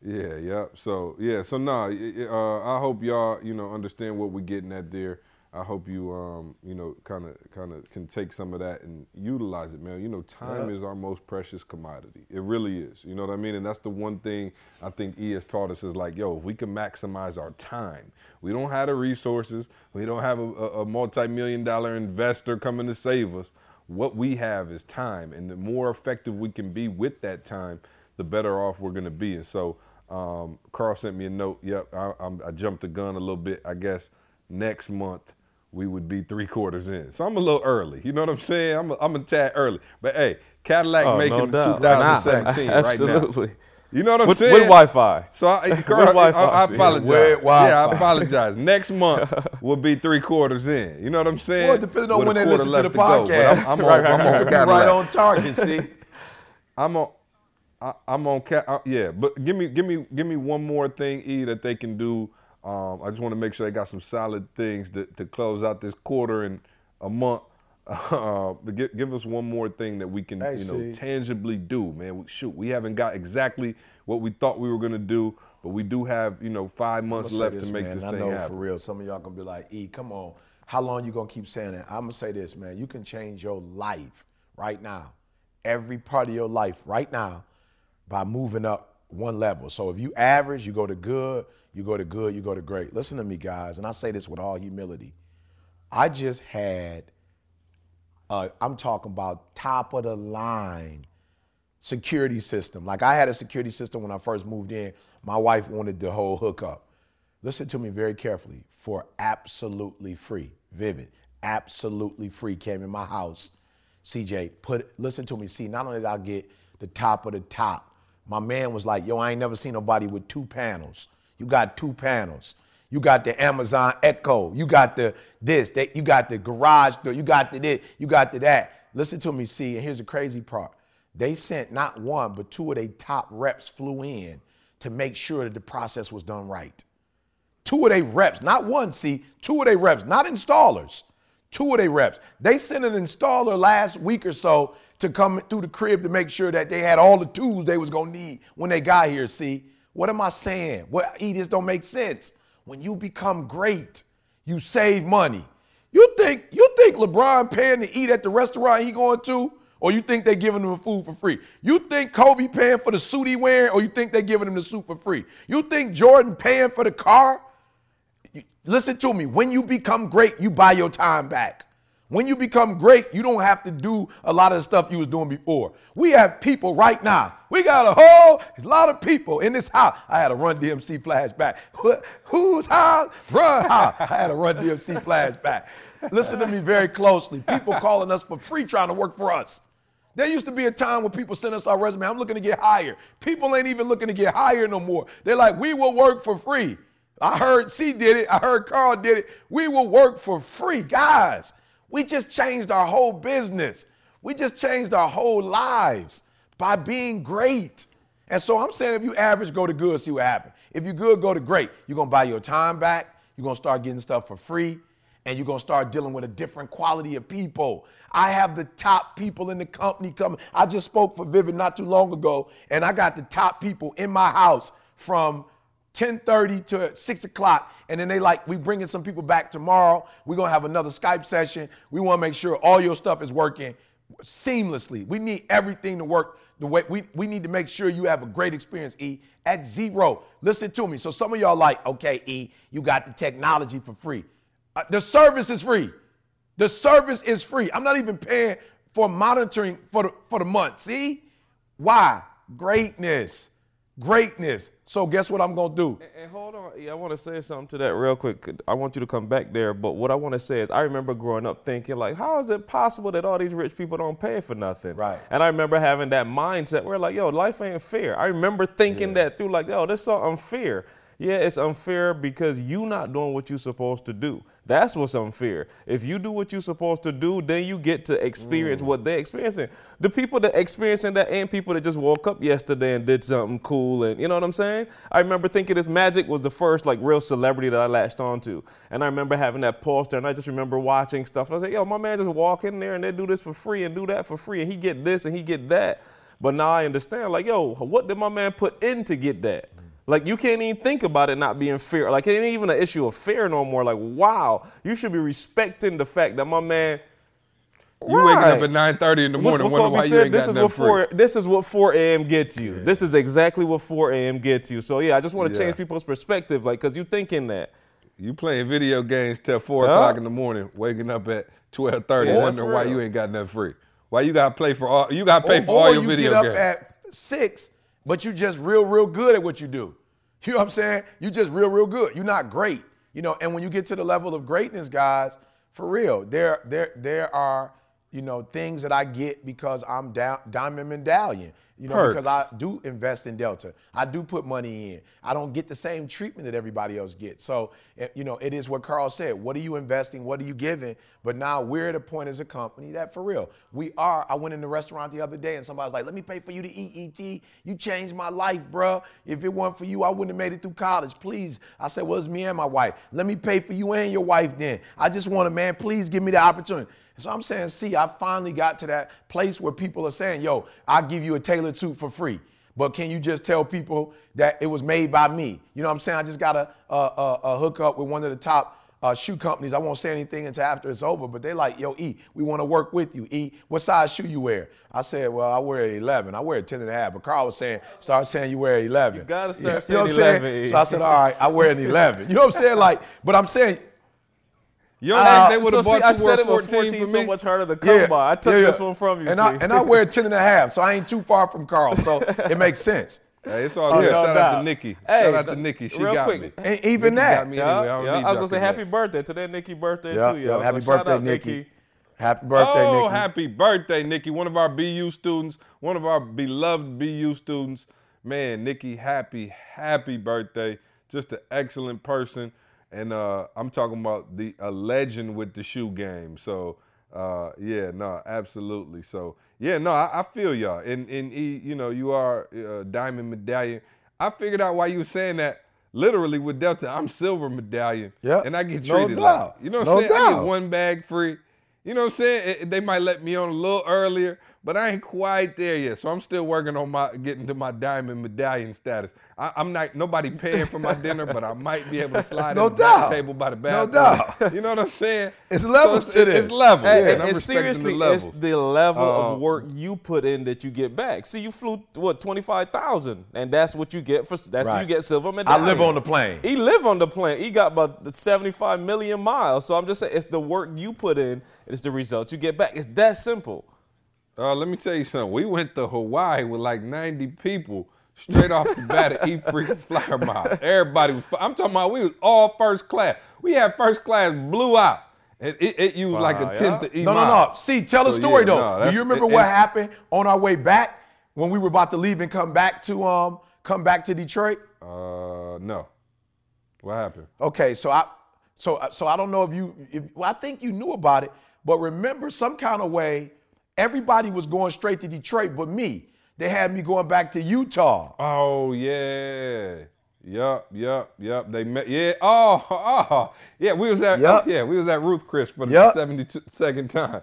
Yeah, yeah. So yeah, so nah, uh, I hope y'all, you know, understand what we're getting at there. I hope you, um, you know, kind of, kind of can take some of that and utilize it, man. You know, time is our most precious commodity. It really is. You know what I mean? And that's the one thing I think E has taught us is like, yo, if we can maximize our time, we don't have the resources, we don't have a, a, a multi-million dollar investor coming to save us. What we have is time, and the more effective we can be with that time, the better off we're going to be. And so, um, Carl sent me a note. Yep, I, I'm, I jumped the gun a little bit. I guess next month we would be three quarters in. So I'm a little early. You know what I'm saying? I'm a, I'm a tad early. But hey, Cadillac
Oh,
making
no doubt.
2017 right now.
Absolutely.
You know what I'm
With,
saying?
with Wi-Fi.
So I, Carl,
Wi-Fi.
I, I
Yeah,
apologize.
with
Yeah, I
Wi-Fi.
apologize. Next month will be three quarters in. You know what I'm saying?
Well, depending on
With
when they listen to the
left go.
Podcast.
I'm, I'm
Right,
on, I'm
right,
on
right,
Cadillac.
right on target, see?
I'm on. I, I'm on. Ca- uh, yeah, but give me, give me, give me one more thing, E, that they can do. Um, I just want to make sure they got some solid things to, to close out this quarter and a month. Uh, but give, give us one more thing that we can,
Hey,
you know,
see.
tangibly do, man. We, shoot, we haven't got exactly what we thought we were gonna do, but we do have, you know, 5 months left
this,
to make
man.
this
I
thing
know
happen.
for real, some of y'all gonna be like, "E, come on, how long you gonna keep saying that?" I'm gonna say this, man. You can change your life right now, every part of your life right now, by moving up one level. So if you average, you go to good. You go to good. You go to great. Listen to me, guys, and I say this with all humility. I just had, uh, I'm talking about top of the line security system. Like I had a security system when I first moved in. My wife wanted the whole hookup. Listen to me very carefully. For absolutely free, Vivint, absolutely free came in my house. CJ, put listen to me. See, not only did I get the top of the top, my man was like, "Yo, I ain't never seen nobody with two panels. You got two panels. You got the Amazon Echo. You got the this. That you got the garage door. You got the this. You got the that. Listen to me. See, and here's the crazy part. They sent not one, but two of their top reps flew in to make sure that the process was done right. Two of their reps, not one, see, two of their reps, not installers, two of their reps. They sent an installer last week or so to come through the crib to make sure that they had all the tools they was gonna need when they got here. See, what am I saying? What E, don't make sense. When you become great, you save money. You think you think LeBron paying to eat at the restaurant he going to, or you think they giving him food for free? You think Kobe paying for the suit he wearing, or you think they giving him the suit for free? You think Jordan paying for the car? Listen to me. When you become great, you buy your time back. When you become great, you don't have to do a lot of the stuff you was doing before. We have people right now. We got a whole lot of people in this house. I had a Run DMC flashback. Wh- Whose house? Run house. I had a Run DMC flashback. Listen to me very closely. People calling us for free trying to work for us. There used to be a time when people sent us our resume. I'm looking to get hired. People ain't even looking to get hired no more. They're like, we will work for free. I heard C did it. I heard Carl did it. We will work for free. Guys, we just changed our whole business. We just changed our whole lives by being great. And so I'm saying if you average, go to good, see what happens. If you're good, go to great. You're gonna buy your time back. You're gonna start getting stuff for free. And you're gonna start dealing with a different quality of people. I have the top people in the company coming. I just spoke for Vivint not too long ago, and I got the top people in my house from 10:30 to 6 o'clock. And then they like, we bringing some people back tomorrow. We're gonna have another Skype session. We want to make sure all your stuff is working seamlessly. We need everything to work the way we, we need to make sure you have a great experience, E, at zero. Listen to me. So some of y'all like, okay, E, you got the technology for free. Uh, the service is free. The service is free. I'm not even paying for monitoring for the for the month. See? Why? Greatness. Greatness. So guess what I'm gonna do?
And hold on, yeah, I want to say something to that real quick. I want you to come back there, but what I want to say is, I remember growing up thinking like, how is it possible that all these rich people don't pay for nothing?
Right.
And I remember having that mindset where like, yo, life ain't fair. I remember thinking that through, like, yo, this is so unfair. Yeah, it's unfair because you not doing what you're supposed to do. That's what's unfair. If you do what you're supposed to do, then you get to experience mm. what they're experiencing. The people that experiencing that ain't people that just woke up yesterday and did something cool and you know what I'm saying? I remember thinking this magic was the first like real celebrity that I latched onto. And I remember having that poster and I just remember watching stuff. I was like, yo, my man just walk in there and they do this for free and do that for free and he get this and he get that. But now I understand, like, yo, what did my man put in to get that? Like you can't even think about it not being fair. Like it ain't even an issue of fair no more. Like wow, you should be respecting the fact that my man.
You waking up
Right.
at 9:30 in the morning,
What- what
wondering
Kobe
why you ain't
this
got
is
nothing
what
free.
4 this is what 4 a.m. gets you. This is exactly what 4 a.m. gets you. So yeah, I just want to
Yeah.
change people's perspective, like, cause you thinking that.
You playing video games till four
Yeah.
o'clock in the morning, waking up at twelve thirty,
Yeah,
wondering why you ain't got nothing free. Why you gotta play for all? You gotta pay
or,
for all
or
your
you
video
get up
games.
at six, but you're just real, real good at what you do. You know what I'm saying? You're just real, real good. You're not great. You know, and when you get to the level of greatness, guys, for real, there, there, there are, you know, things that I get because I'm down, diamond medallion. You know,
Perks.
because I do invest in Delta. I do put money in. I don't get the same treatment that everybody else gets. So, eh, you know, it is what Carl said. What are you investing? What are you giving? But now we're at a point as a company that for real, we are. I went in the restaurant the other day and somebody was like, let me pay for you to eat ET. You changed my life, bruh. If it weren't for you, I wouldn't have made it through college. Please. I said, well, it's me and my wife. Let me pay for you and your wife then. I just want a man, please give me the opportunity. So I'm saying, see, I finally got to that place where people are saying, yo, I'll give you a tailored suit for free. But can you just tell people that it was made by me? You know what I'm saying? I just got a, a, a, a hook up with one of the top uh, shoe companies. I won't say anything until after it's over, but they're like, yo, E, we want to work with you. E, what size shoe you wear? I said, well, I wear 11. I wear a 10 and a half. But Carl was saying, start saying you wear 11.
You gotta start
You know what
saying
I'm saying?
11, E.
So I said, all right, I wear an 11. You know what I'm saying? Like, but I'm saying,
You don't
Uh,
think they would
so
have
see,
bought
I
you
said it with
14
14
for
so much harder to come by. I took
yeah, yeah.
this one from you.
And I, and I wear a 10 and a half, so I ain't too far from Carl. So it makes sense.
Hey, it's all
Oh,
good.
no
Shout out to Nikki.
Hey,
Shout out to Nikki. She
real
got
quick.
me.
And even
Nikki
that.
got me
Yeah,
anyway. I,
yeah. I was gonna say happy birthday today, Nikki birthday
Yeah,
too,
yeah,
yo.
happy
So shout
birthday,
out,
Nikki. Happy birthday,
oh,
Nikki.
happy birthday, Nikki. One of our BU students, one of our beloved BU students. Man, Nikki, happy, happy birthday. Just an excellent person. And uh, I'm talking about the a legend with the shoe game. So uh, yeah, no, absolutely. So yeah, no, I, I feel y'all. And and E, you know, you are uh, diamond medallion. I figured out why you were saying that. Literally with Delta, I'm silver medallion.
Yeah,
And I get
no
treated
doubt.
like, you know what
No
I'm saying? I
doubt.
get one bag free. You know what I'm saying? It- they might let me on a little earlier, but I ain't quite there yet. So I'm still working on my getting to my diamond medallion status. I, I'm not nobody paying for my dinner, but I might be able to slide
No
in the table by the
back.
No
doubt.
You know what I'm saying?
It's levels
so
to
it's,
this.
It's levels.
Hey,
and
and,
I'm
and
respecting
seriously,
the
it's the level
Uh,
of work you put in that you get back. See, you flew what twenty five thousand, and that's what you get for that's
Right.
you get silver
I live on the plane.
He live on the plane. He got about seventy five million miles. So I'm just saying, it's the work you put in. It's the results you get back. It's that simple.
Uh, let me tell you something. We went to Hawaii with like 90 people straight off the bat at E freaking flyer mile. Everybody was. I'm talking about we was all first class. We had first class blew out. And it, it used like a tenth
yeah.
of E
No, no, no. See, tell
So,
story
yeah,
though.
no,
Do you remember
and-
what happened on our way back when we were about to leave and come back to um come back to Detroit?
Uh, no. What happened?
Okay, so I so so I don't know if you if well, I think you knew about it, but remember some kind of way everybody was going straight to Detroit but me. They had me going back to Utah.
Oh yeah. Yup, yup, yup. They met. Yeah. Oh, oh. Yeah. We was at.
Yup.
Yeah, we was at Ruth Chris for the
Yup.
72nd time,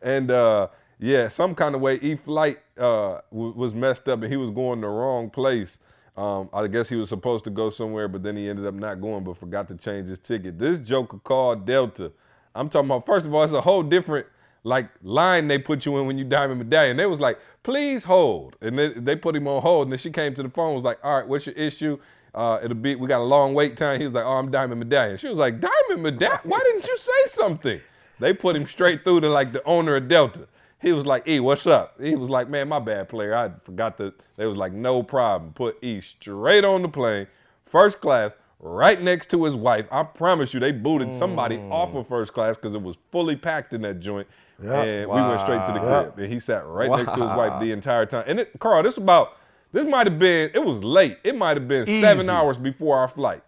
and uh, yeah, some kind of way E flight uh, w- was messed up, and he was going the wrong place. Um, I guess he was supposed to go somewhere, but then he ended up not going, but forgot to change his ticket. This joker called Delta. I'm talking about. First of all, it's a whole different like line they put you in when you diamond medallion. They was like, please hold. And they, they put him on hold. And then she came to the phone, was like, all right, what's your issue? Uh, it'll be, we got a long wait time. He was like, oh, I'm diamond medallion. She was like, diamond medallion? Why didn't you say something? They put him straight through to like the owner of Delta. He was like, E, what's up? He was like, man, my bad player. I forgot to, they was like, no problem. Put E straight on the plane, first class, right next to his wife. I promise you, they booted somebody off of first class because it was fully packed in that joint. And we went straight to the
Wow.
crib. And he sat right next to his wife the entire time. And it, Carl, this about, this might have been, it was late. It might have been seven hours before our flight.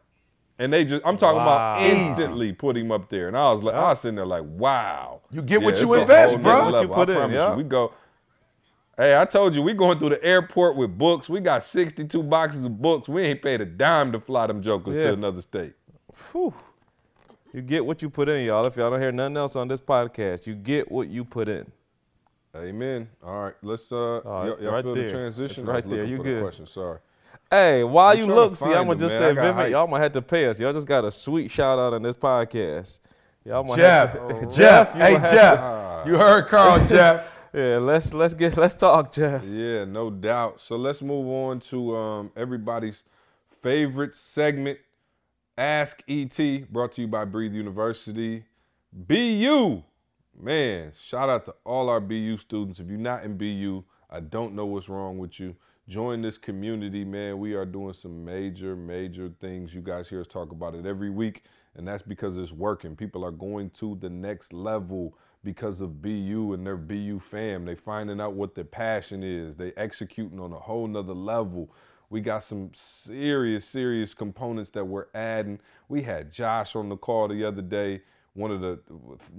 And they just, I'm talking
Wow.
about instantly put him up there. And I was like, I was sitting there like, wow.
You get what you invest, bro. What
you put
I
in, yeah.
You, we go, hey, I told you, we going through the airport with books. We got 62 boxes of books. We ain't paid a dime to fly them jokers
Yeah.
to another state.
Whew. You get what you put in, y'all. If y'all don't hear nothing else on this podcast, you get what you put in.
Amen. All right, let's uh,
Oh,
y'all,
right
feel
there.
the transition.
It's right there. You
the
good.
Question. Sorry.
Hey, while
I'm
you look, see, I'm gonna just
man.
Say,
Vivint,
y'all might have to pay us. Y'all just got a sweet shout out on this podcast. Y'all might
Jeff,
have to,
Jeff, hey Jeff, you heard Carl, Jeff.
yeah, let's let's get let's talk, Jeff.
Yeah, no doubt. So let's move on to um, everybody's favorite segment, Ask ET, brought to you by Breathe University. BU, man, shout out to all our BU students. If you're not in BU, I don't know what's wrong with you. Join this community, man. We are doing some major, major things. You guys hear us talk about it every week, and that's because it's working. People are going to the next level because of BU and their BU fam. They finding out what their passion is. They executing on a whole nother level. We got some serious, serious components that we're adding. We had Josh on the call the other day, one of the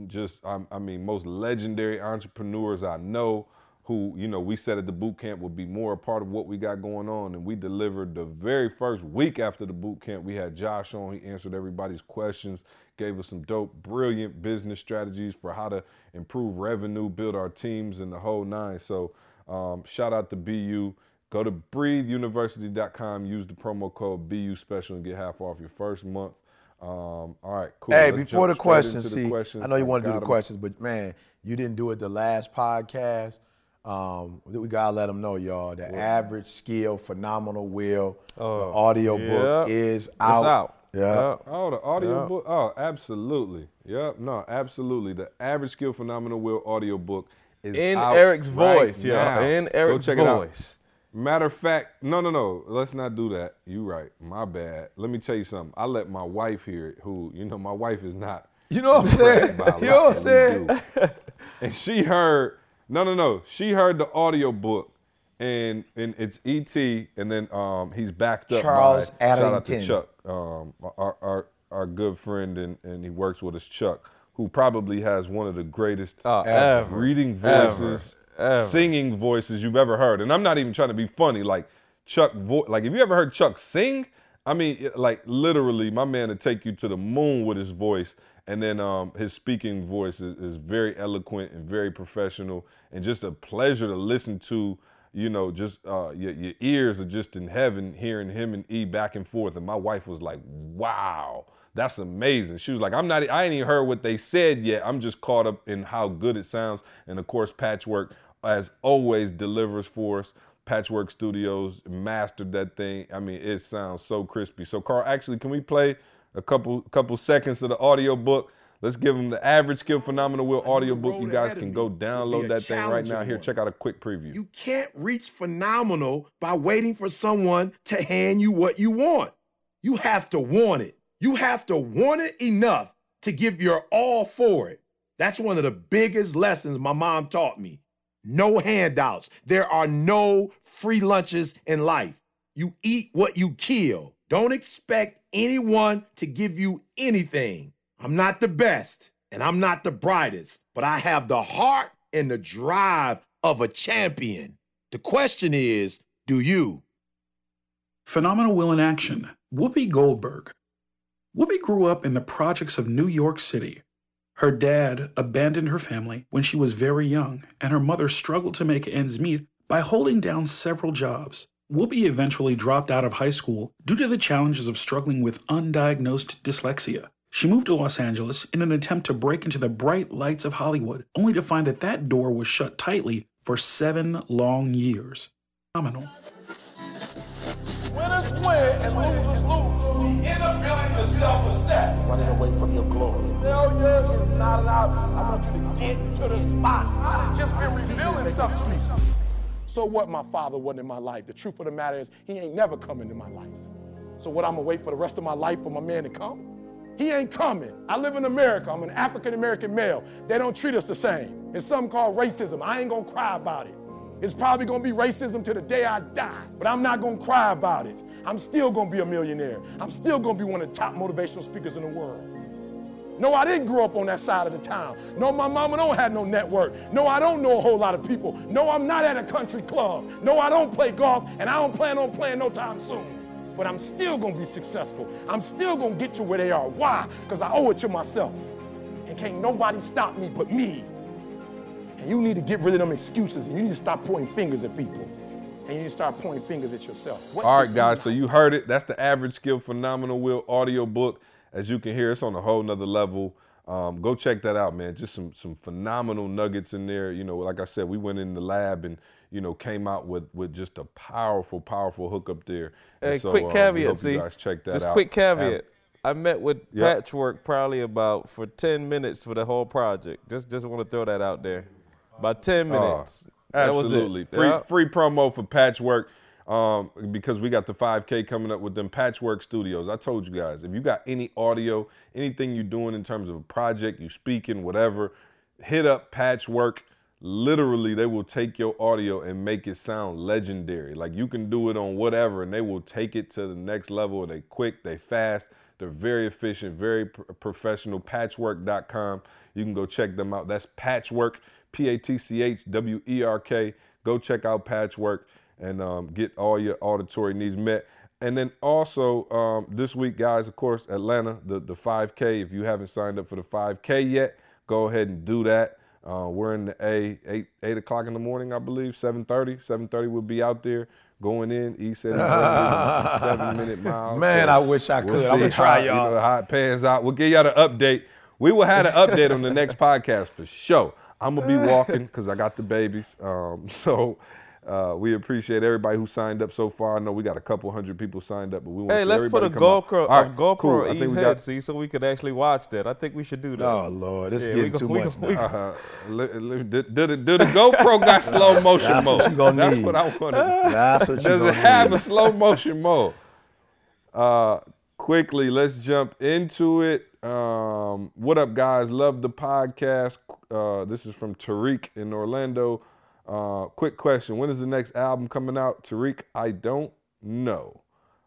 just, I, mean, most legendary entrepreneurs I know who, you know, we said at the boot camp would be more a part of what we got going on. And we delivered the very first week after the boot camp. We had Josh on. He answered everybody's questions, gave us some dope, brilliant business strategies for how to improve revenue, build our teams, and the whole nine. So um, shout out to BU. Go to breatheuniversity.com, use the promo code BU special and get half off your first month. Um, all right, cool.
Hey,
Let's
before the
jump
questions, see,
the questions.
I know you want to do
the
the
'em.
questions, but man, you didn't do it the last podcast. Um, we gotta let them know, y'all. The average skill, phenomenal will. the audio book
yeah.
is
It's
out.
out.
Yeah.
Oh, the audio
Yeah.
book. Oh, absolutely. Yep. No, absolutely. The average skill phenomenal will audio book is
In
out
Eric's
right
voice, y'all.
now.
In
Go
Eric's
check it out.
voice.
Matter of fact, no, no, no. Let's not do that. You right. My bad. Let me tell you something. I let my wife hear it. Who, you know, my wife is not.
You know what I'm saying?
impressed by a
You know what I'm saying?
that we do. and she heard. No, no, no. She heard the audio book, and and it's ET, and then um he's backed up
Charles
by shout out to Chuck, um our our our good friend, and and he works with us, Chuck, who probably has one of the greatest
Oh, ever.
reading voices,
Ever.
Singing voices you've ever heard. And I'm not even trying to be funny. Like Chuck, vo- like if you ever heard Chuck sing, I mean, like literally, my man to take you to the moon with his voice. And then um, his speaking voice is, is very eloquent and very professional, and just a pleasure to listen to. You know, just uh, your, your ears are just in heaven hearing him and E back and forth. And my wife was like, "Wow, that's amazing." She was like, "I'm not. I ain't even heard what they said yet. I'm just caught up in how good it sounds." And of course, Patchwerk, as always, delivers for us. Patchwerk Studios mastered that thing. I mean, it sounds so crispy. So, Carl, actually, can we play a couple couple seconds of the audio book? Let's give them the average skill phenomenal will audio book. You guys can go download that thing right now. Here,
one.
check out a quick preview.
You can't reach phenomenal by waiting for someone to hand you what you want. You have to want it. You have to want it enough to give your all for it. That's one of the biggest lessons my mom taught me. No handouts. There are no free lunches in life. You eat what you kill. Don't expect anyone to give you anything. I'm not the best and I'm not the brightest, but I have the heart and the drive of a champion. The question is, do you?
Phenomenal Will in Action, Whoopi Goldberg. Whoopi grew up in the projects of New York City. Her dad abandoned her family when she was very young, and her mother struggled to make ends meet by holding down several jobs. Whoopi eventually dropped out of high school due to the challenges of struggling with undiagnosed dyslexia. She moved to Los Angeles in an attempt to break into the bright lights of Hollywood, only to find that that door was shut tightly for seven long years. Phenomenal.
Winners win and losers lose. The inability to self-assess.
running away from your glory.
Failure is not an option. I want you to get to the spot. God has just been revealing stuff to me. So what my father wasn't in my life. The truth of the matter is he ain't never come into my life. So what I'm gonna wait for the rest of my life for my man to come? He ain't coming. I live in America. I'm an African American male. They don't treat us the same. It's something called racism. I ain't gonna cry about it. It's probably gonna be racism to the day I die, but I'm not gonna cry about it. I'm still gonna be a millionaire. I'm still gonna be one of the top motivational speakers in the world. No, I didn't grow up on that side of the town. No, my mama don't have no network. No, I don't know a whole lot of people. No, I'm not at a country club. No, I don't play golf, and I don't plan on playing no time soon. But I'm still gonna be successful. I'm still gonna get to where they are. Why? Because I owe it to myself. And can't nobody stop me but me. And you need to get rid of them excuses and you need to stop pointing fingers at people.
and you need to start pointing fingers at yourself. What
All
is
right, guys. So you heard it. That's the average skill phenomenal will audio book. As you can hear, it's on a whole nother level. Um, go check that out, man. Just some some phenomenal nuggets in there. You know, like I said, we went in the lab and you know came out with with just a powerful, powerful hook up there. And
Hey,
so,
quick
um,
caveat,
hope
see,
you guys check that
just
out.
quick
Ab-
caveat. I met with
Yep.
Patchwerk probably about for 10 minutes for the whole project. Just just want to throw that out there. About 10
Oh,
minutes. That was it.
Absolutely. Free,
Yeah.
free promo for Patchwerk um, because we got the 5K coming up with them Patchwerk Studios. I told you guys, if you got any audio, anything you're doing in terms of a project, you speaking, whatever, hit up Patchwerk. Literally, they will take your audio and make it sound legendary. Like you can do it on whatever, and they will take it to the next level. They quick, they fast, they're very efficient, very pr- professional. Patchwerk.com. You can go check them out. That's Patchwerk, P A T C H W E R K. Go check out Patchwerk and um, get all your auditory needs met. And then also um, this week, guys, of course, Atlanta, the, the 5K. If you haven't signed up for the 5K yet, go ahead and do that. Uh, we're in the A, 8, 8 o'clock in the morning, I believe, 7.30. 7.30 we'll be out there going in. He said seven minute mile.
Man, I wish I could. I'm gonna try,
how,
y'all.
You know, how it pans out. We'll give y'all the update. We will have an update on the next podcast for sure. I'm gonna be walking because I got the babies. Um, so uh, we appreciate everybody who signed up so far. I know we got a couple hundred people signed up, but we want
Hey,
to see
let's put a
everybody come out.
GoPro,
All
a GoPro
cool. I
on
think we
head,
got
see, so we could actually watch that. I think we should do that.
Oh Lord, it's
Yeah,
getting
go-
too much
go- we
now.
Uh, li- li- do, do the, do the GoPro got slow motion
That's
mode?
what you gonna
That's
need.
what I want.
That's what you
Does it have
need.
a slow motion mode? Uh, quickly, let's jump into it. Um, what up, guys? Love the podcast. Uh, this is from Tariq in Orlando. Uh, quick question: When is the next album coming out, Tariq? I don't know.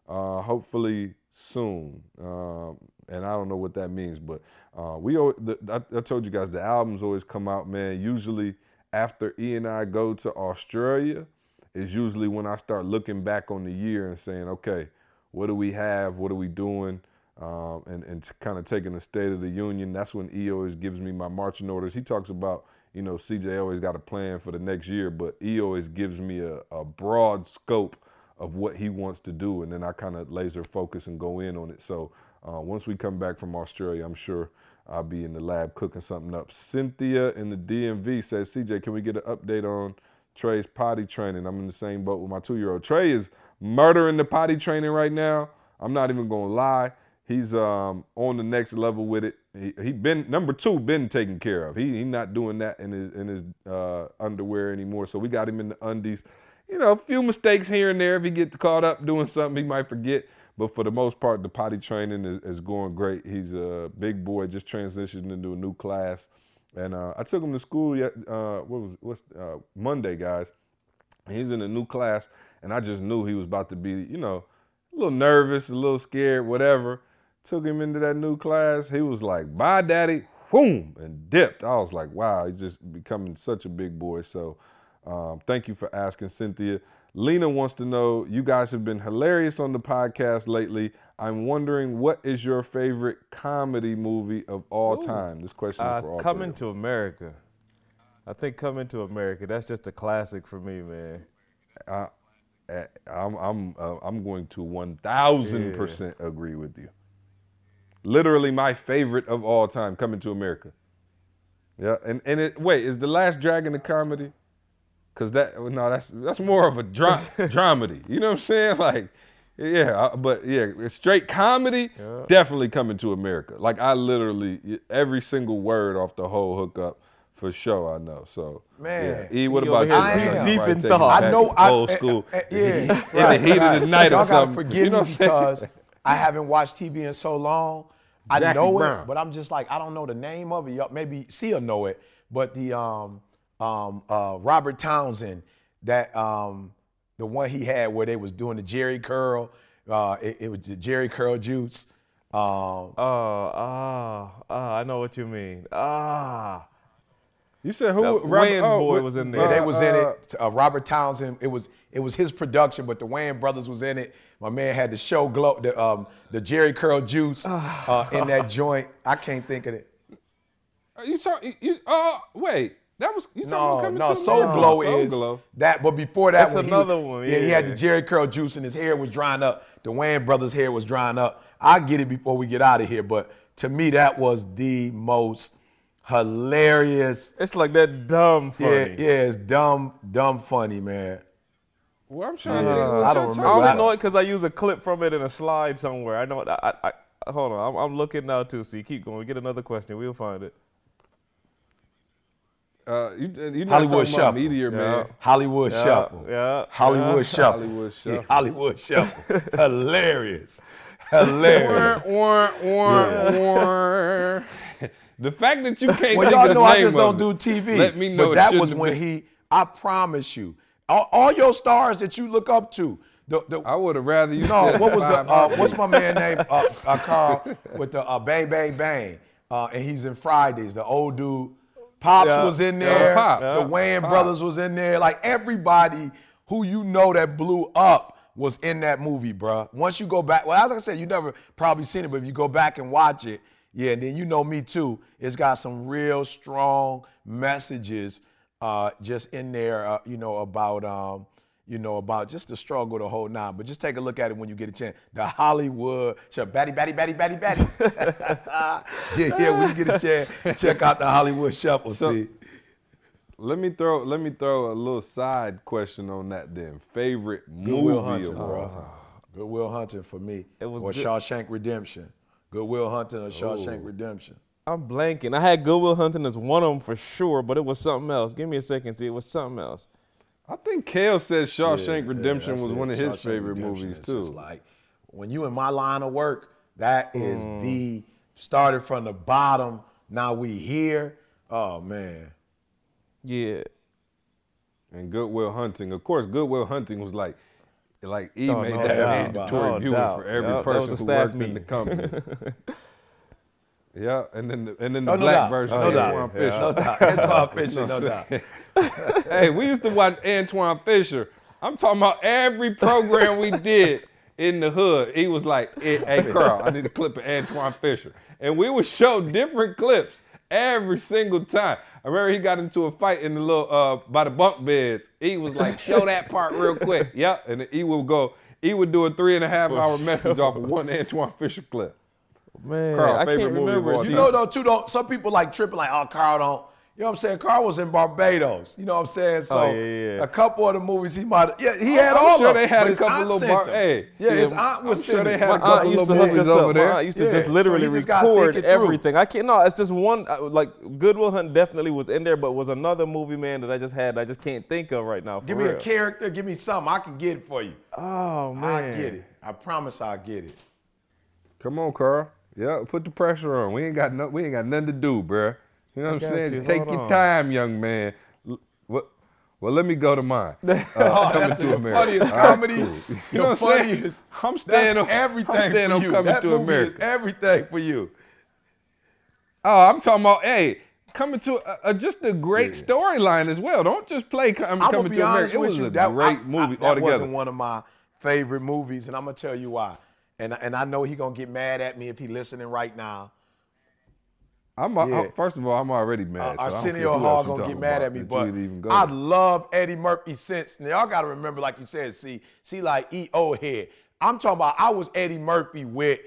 Uh, hopefully soon. Um, and I don't know what that means, but uh, we. The, I, I told you guys the albums always come out, man. Usually after E and I go to Australia, is usually when I start looking back on the year and saying, okay, what do we have? What are we doing? Um, and and kind of taking the state of the union. That's when E always gives me my marching orders. He talks about, you know, CJ always got a plan for the next year, but E always gives me a, a broad scope of what he wants to do, and then I kind of laser focus and go in on it. So uh, once we come back from Australia, I'm sure I'll be in the lab cooking something up. Cynthia in the DMV says, CJ, can we get an update on Trey's potty training? I'm in the same boat with my two-year-old. Trey is murdering the potty training right now. I'm not even gonna lie. He's um, on the next level with it. He, he been number two, been taken care of. He he not doing that in his in his uh, underwear anymore. So we got him in the undies. You know, a few mistakes here and there. If he gets caught up doing something, he might forget. But for the most part, the potty training is, is going great. He's a big boy, just transitioned into a new class. And uh, I took him to school yet. Uh, what was what's uh, Monday, guys? He's in a new class, and I just knew he was about to be, you know, a little nervous, a little scared, whatever. Took him into that new class. He was like, "Bye, daddy," boom, and dipped. I was like, "Wow, he's just becoming such a big boy." So, um, thank you for asking, Cynthia. Lena wants to know, you guys have been hilarious on the podcast lately. I'm wondering, what is your favorite comedy movie of all time? This question is
Uh,
for all.
Coming to. America. I think Coming to America. That's just a classic for me, man.
Uh, I'm I'm uh, I'm going to one thousand percent agree with you. Literally my favorite of all time, Coming to America. Yeah, and and it, wait, is the Last Dragon a comedy? Cause that no, that's that's more of a dra- dramedy. You know what I'm saying? Like, yeah, uh, but yeah, it's straight comedy. Definitely Coming to America. Like I literally every single word off the whole hookup. For sure, I know. So,
Man,
yeah. E, what
he
about
over
you?
I am.
Deep in thought.
I know.
back
I,
old
eh,
school.
eh, yeah,
in the heat of the night or
Y'all
something.
gotta forgive
you know
me
what I'm saying?
because I haven't watched TV in so long. I know
Brown.
it, but I'm just like I don't know the name of it. Y'all- Maybe Sia know it, but the um um uh Robert Townsend that um the one he had where they was doing the Jheri curl, uh it, it was the Jheri curl juice. Um,
Oh, ah, ah, I know what you mean. Ah.
You said who?
That Wayans boy was in there.
Yeah,
there.
they was in
uh,
it. Uh, Robert Townsend. It was it was his production, but the Wayans brothers was in it. My man had the show glow, the um the Jheri curl juice uh, in that joint. I can't think of it.
Are you talking? You, oh, wait. That was you talking
No,
about coming
no,
to
Soul
America?
Glow
Soul
is
Glow.
that. But before that,
That's
when he
another
was-
one,
Yeah, he had the Jheri curl juice and his hair was drying up. The Wayans brothers' hair was drying up. I get it before we get out of here, but to me, that was the most hilarious.
It's like that dumb funny.
Yeah, yeah, it's dumb, dumb funny, man.
Well, I'm trying
Yeah,
to think what
I don't
y'all
remember
I only know it because I use a clip from it in a slide somewhere. I know. I, I, I hold on. I'm, I'm looking now too. See, keep going. Get another question. We'll find it.
Uh, you, you're not
Hollywood Shuffle.
Meteor Man.
Hollywood
Yeah,
Shuffle.
yeah,
Hollywood
yeah.
Shuffle.
Hollywood
Yeah,
Shuffle.
Hollywood Shuffle. Hilarious. Hilarious.
The fact that you can't
Well, y'all know I just don't do TV.
Let me know.
But that was when
been-
he. I promise you, all, all your stars that you look up to. The, the,
I would have rather you.
no,
said
what was the? Uh, what's my man name? Uh, uh, Carl with the uh, Bang Bang Bang, uh, and he's in Fridays. The old dude, Pops
Yeah.
was in
Yeah,
there.
Pop.
The
Yeah.
Wayans
Pop.
brothers was in there. Like everybody who you know that blew up was in that movie, bruh. Once you go back, well, like I said, you never probably seen it, but if you go back and watch it, yeah, and then you know me too. It's got some real strong messages uh, just in there, uh, you know, about um, you know, about just the struggle, the whole nine. But just take a look at it when you get a chance. The Hollywood, sure, batty, batty, batty, batty, batty. yeah, yeah, when you get a chance, check out the Hollywood Shuffle.
So-
see,
Let me throw. Let me throw a little side question on that. Then favorite movie.
Goodwill Hunting,
of
bro.
all time.
Goodwill Hunting for me.
It was
or
good.
Shawshank Redemption. Goodwill Hunting or Shawshank
Ooh.
Redemption.
I'm blanking. I had Goodwill Hunting as one of them for sure, but it was something else. Give me a second. See, it was something else.
I think Kale said Shawshank
Yeah, yeah,
Redemption
that's
was one of his
Shawshank
favorite
Redemption
movies
is
too.
just like when you in my line of work, that is
Mm.
the started from the bottom. Now we here. Oh man.
Yeah.
and Goodwill Hunting. Of course, Goodwill Hunting was like, like E
Oh,
made
no
that
doubt.
mandatory oh,
No
viewing
doubt.
for every
Yep,
person who
staff
worked in the company. yeah, and then the, and then the
Oh, no
black
doubt.
version
No
of
doubt.
Antwone
Yeah.
Fisher.
No doubt. Antwone Fisher, no doubt.
hey, we used to watch Antwone Fisher. I'm talking about every program we did in the hood. He was like, hey, hey, Carl, I need a clip of Antwone Fisher. And we would show different clips every single time. I remember he got into a fight in the little, uh, by the bunk beds. He was like, show that part real quick. Yep. And he would go, he would do a three and a half hour message off of one Antwone Fisher clip.
Man,
Carl,
I
favorite
can't
movie
remember.
You know though too though, some people like tripping like, oh Carl don't. You know what I'm saying? Carl was in Barbados. You know what I'm saying? So
Oh, yeah, yeah.
a couple of the movies he might yeah, he had all of them.
I'm
all
sure
of them,
they had a couple
aunt
little bar-
them.
hey,
Yeah, his
yeah,
aunt was
I'm sure they
them.
had a
my aunt used to
little
hook us
movies
up.
over
My
there.
aunt used to
Yeah,
just literally
you just
record
think it through.
everything. I can't. No, it's just one. uh, Like Goodwill Hunting definitely was in there, but was another movie man that I just had. I just can't think of right now. For
Give me a character, give me something. I can get it for you.
Oh man,
I get it. I promise I'll get it.
Come on, Carl. Yeah, put the pressure on. We ain't got no, we ain't got nothing to do, bruh. You know what I'm saying?
you.
Take
Hold
your
on.
time, young man. Well, let me go to mine. Uh,
Oh,
Coming
that's
to
the
America.
funniest
right,
comedy.
cool. You know what I'm saying? I'm staying
That's
on
everything
I'm staying
for
on
you.
coming
that
to
movie
America.
is everything for you.
Oh, I'm talking about hey, coming to uh, uh, just a great
Yeah.
storyline as well. Don't just play
I'm
coming to America. It was
you.
a
that,
great
I-
movie
I, that
altogether.
wasn't one of my favorite movies, and I'm gonna tell you why. And and I know he gonna get mad at me if he listening right now.
I'm,
Yeah.
first of all, I'm already mad.
Uh,
so I don't care
Arsenio Hall gonna get mad at me, but I love Eddie Murphy since. Now y'all gotta remember, like you said, see, see, like E O head. I'm talking about. I was Eddie Murphy with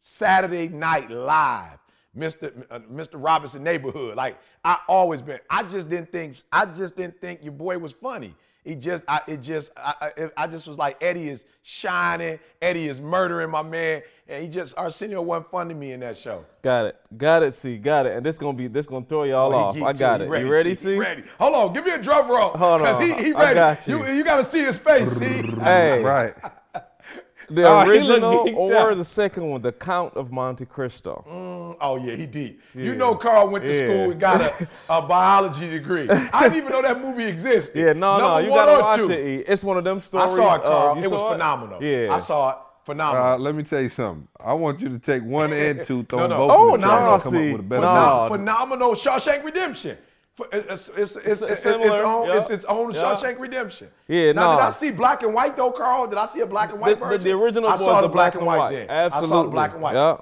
Saturday Night Live, Mr. uh, Mr. Robinson Neighborhood. Like I always been. I just didn't think. I just didn't think your boy was funny. He just, I, it just, I, I, I just was like Eddie is shining. Eddie is murdering my man, and he just Arsenio wasn't fun to me in that show.
Got it. Got it. See. Got it. And this gonna be. This gonna throw y'all
Oh,
off.
geeked
I got
He
it. you ready?
He
See.
ready. Hold on. Give me a drum roll.
Hold
Cause
on.
he, he
I
ready.
got you.
you. You got to see his face. See.
Hey.
right.
The
Oh,
original or
out.
the second one, The Count of Monte Cristo.
Oh yeah, he deep. You know, Carl went to
Yeah.
school and got a, a biology degree. I didn't even know that movie existed.
Yeah, no, no, you
one
gotta
or
watch
two.
it. It's one of them stories.
I saw it,
uh,
Carl.
you
it was
saw
phenomenal.
Yeah.
I saw it. Phenomenal.
Uh, let me tell you something. I want you to take one and two, throw
No,
them
no.
both
Oh,
in the trash
no,
and come
see.
up with a better
No.
one.
Phenom- phenomenal Shawshank Redemption. F- It's, it's, it's, it's, it's,
similar,
its own,
yeah.
it's its own
Yeah.
Shawshank Redemption.
Yeah,
now, did. I see black and white though, Carl? Did I see a black and white
The, the,
version?
the original
I saw
the
black and white, then.
Absolutely.
I saw the black and white.
Yeah.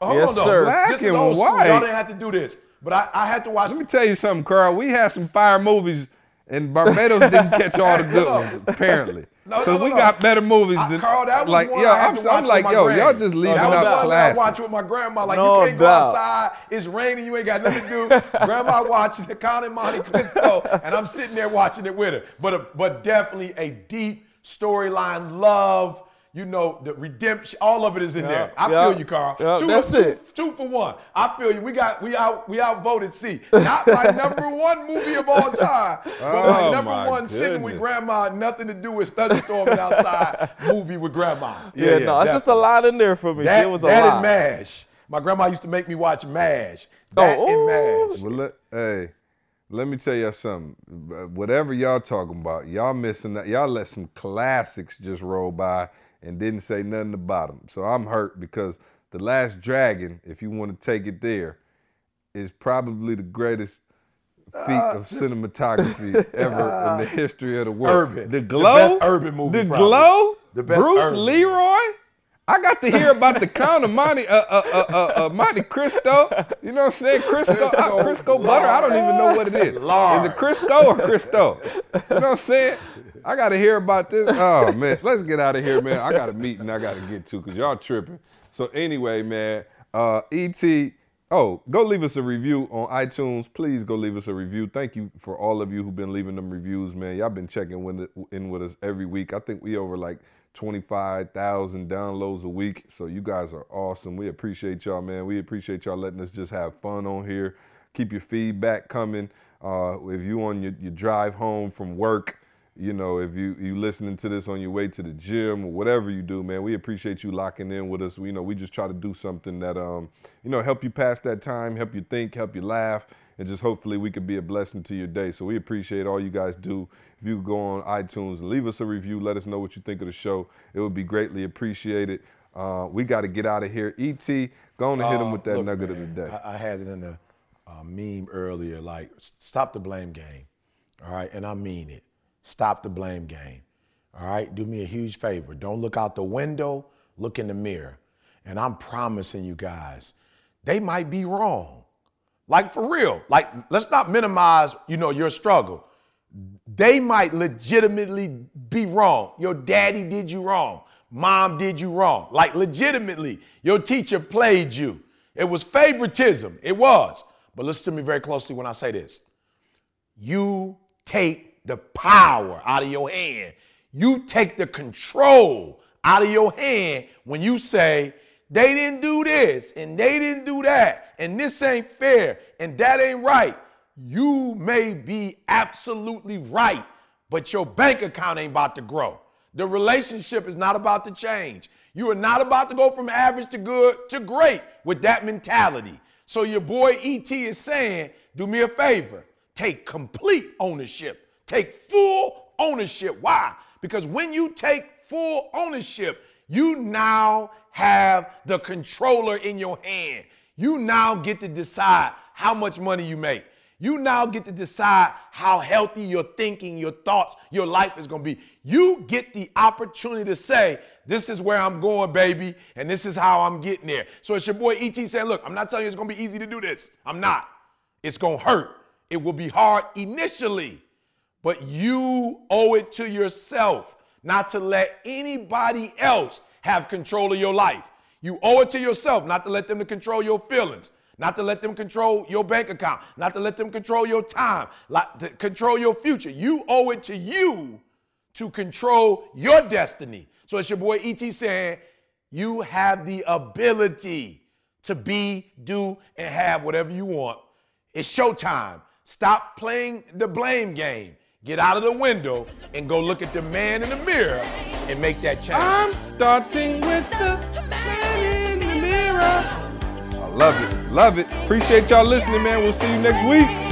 Hold
Yes,
on, though.
sir.
Black
this is
and
old school.
white.
Y'all didn't have to do this. But I, I had to watch.
Let me tell you something, Carl. We had some fire movies, and Barbados didn't catch all the good ones, apparently.
No, no,
so
no,
we
no.
got better movies
I-
than
Carl, that was
like
one
yo.
I had
I'm,
to
I'm like
with my
yo,
granny.
y'all just leaving
that was
out
one I watch with my grandma. Like
No
you can't go
doubt.
outside. It's raining. You ain't got nothing to do. grandma watching the Count of Monte Cristo, and I'm sitting there watching it with her. But a, but definitely a deep storyline, love. You know the redemption. All of it is in there. I
yeah,
feel you, Carl.
yeah,
two,
that's
two-
it.
Two for one. I feel you. We got we out we outvoted C. Not my number one movie of all time, but my
Oh,
number
my
one sitting with grandma, nothing to do with thunderstorming outside movie with grandma.
Yeah, no, it's just a lot in there for me.
That,
it was a
that
lot.
and MASH. My grandma used to make me watch MASH. Oh, that
Oh,
and
ooh.
MASH.
Well, let, hey, let me tell y'all something. Whatever y'all talking about, y'all missing that. Y'all let some classics just roll by and didn't say nothing about them. So I'm hurt because The Last Dragon, if you want to take it there, is probably the greatest feat
Uh,
of cinematography ever in the history of the world.
Urban.
The
The
Glow.
best urban movie,
The
probably.
Glow.
The best
Bruce
urban.
Leroy. I got to hear about the Count of Monte, uh, uh, uh, uh, uh, Monte Cristo. You know what I'm saying? Crisco,
Crisco
uh, Crisco butter. I don't even know what it is.
Lard.
Is it Crisco or Cristo? You know what I'm saying? I got to hear about this. Oh man, let's get out of here, man. I got a meeting I got to get to because y'all tripping. So anyway, man, uh, ET. Oh, go leave us a review on iTunes. Please go leave us a review. Thank you for all of you who've been leaving them reviews, man. Y'all been checking in with us every week. I think we over like 25,000 downloads a week. So you guys are awesome. We appreciate y'all, man. We appreciate y'all letting us just have fun on here. Keep your feedback coming. Uh, if you on your, your drive home from work, you know, if you you listening to this on your way to the gym or whatever you do, man, we appreciate you locking in with us. We you know we just try to do something that um you know help you pass that time, help you think, help you laugh, and just hopefully we could be a blessing to your day. So we appreciate all you guys do. If you could go on iTunes and leave us a review, let us know what you think of the show. It would be greatly appreciated. Uh, we got to get out of here. ET, go on and hit him
Uh,
with that
look,
nugget
man,
of the day.
I, I had it in the uh, meme earlier, like stop the blame game. All right, and I mean it. Stop the blame game. All right, do me a huge favor. Don't look out the window. Look in the mirror. And I'm promising you guys, they might be wrong. Like for real. Like let's not minimize, you know, your struggle. They might legitimately be wrong. Your daddy did you wrong. Mom did you wrong. Like legitimately, your teacher played you. It was favoritism. It was. But listen to me very closely when I say this. You take the power out of your hand. You take the control out of your hand when you say, they didn't do this and they didn't do that and this ain't fair and that ain't right. You may be absolutely right, but your bank account ain't about to grow. The relationship is not about to change. You are not about to go from average to good to great with that mentality. So your boy ET is saying, do me a favor, take complete ownership. Take full ownership. Why? Because when you take full ownership, you now have the controller in your hand. You now get to decide how much money you make. You now get to decide how healthy your thinking, your thoughts, your life is going to be. You get the opportunity to say, this is where I'm going, baby, and this is how I'm getting there. So it's your boy ET saying, look, I'm not telling you it's going to be easy to do this. I'm not. It's going to hurt. It will be hard initially, but you owe it to yourself not to let anybody else have control of your life. You owe it to yourself not to let them to control your feelings, not to let them control your bank account, not to let them control your time, like to control your future. You owe it to you to control your destiny. So it's your boy ET saying, you have the ability to be, do, and have whatever you want. It's showtime. Stop playing the blame game. Get out of the window and go look at the man in the mirror and make that change.
I'm starting with the man. I love it. Love it. Appreciate y'all listening, man. We'll see you next week.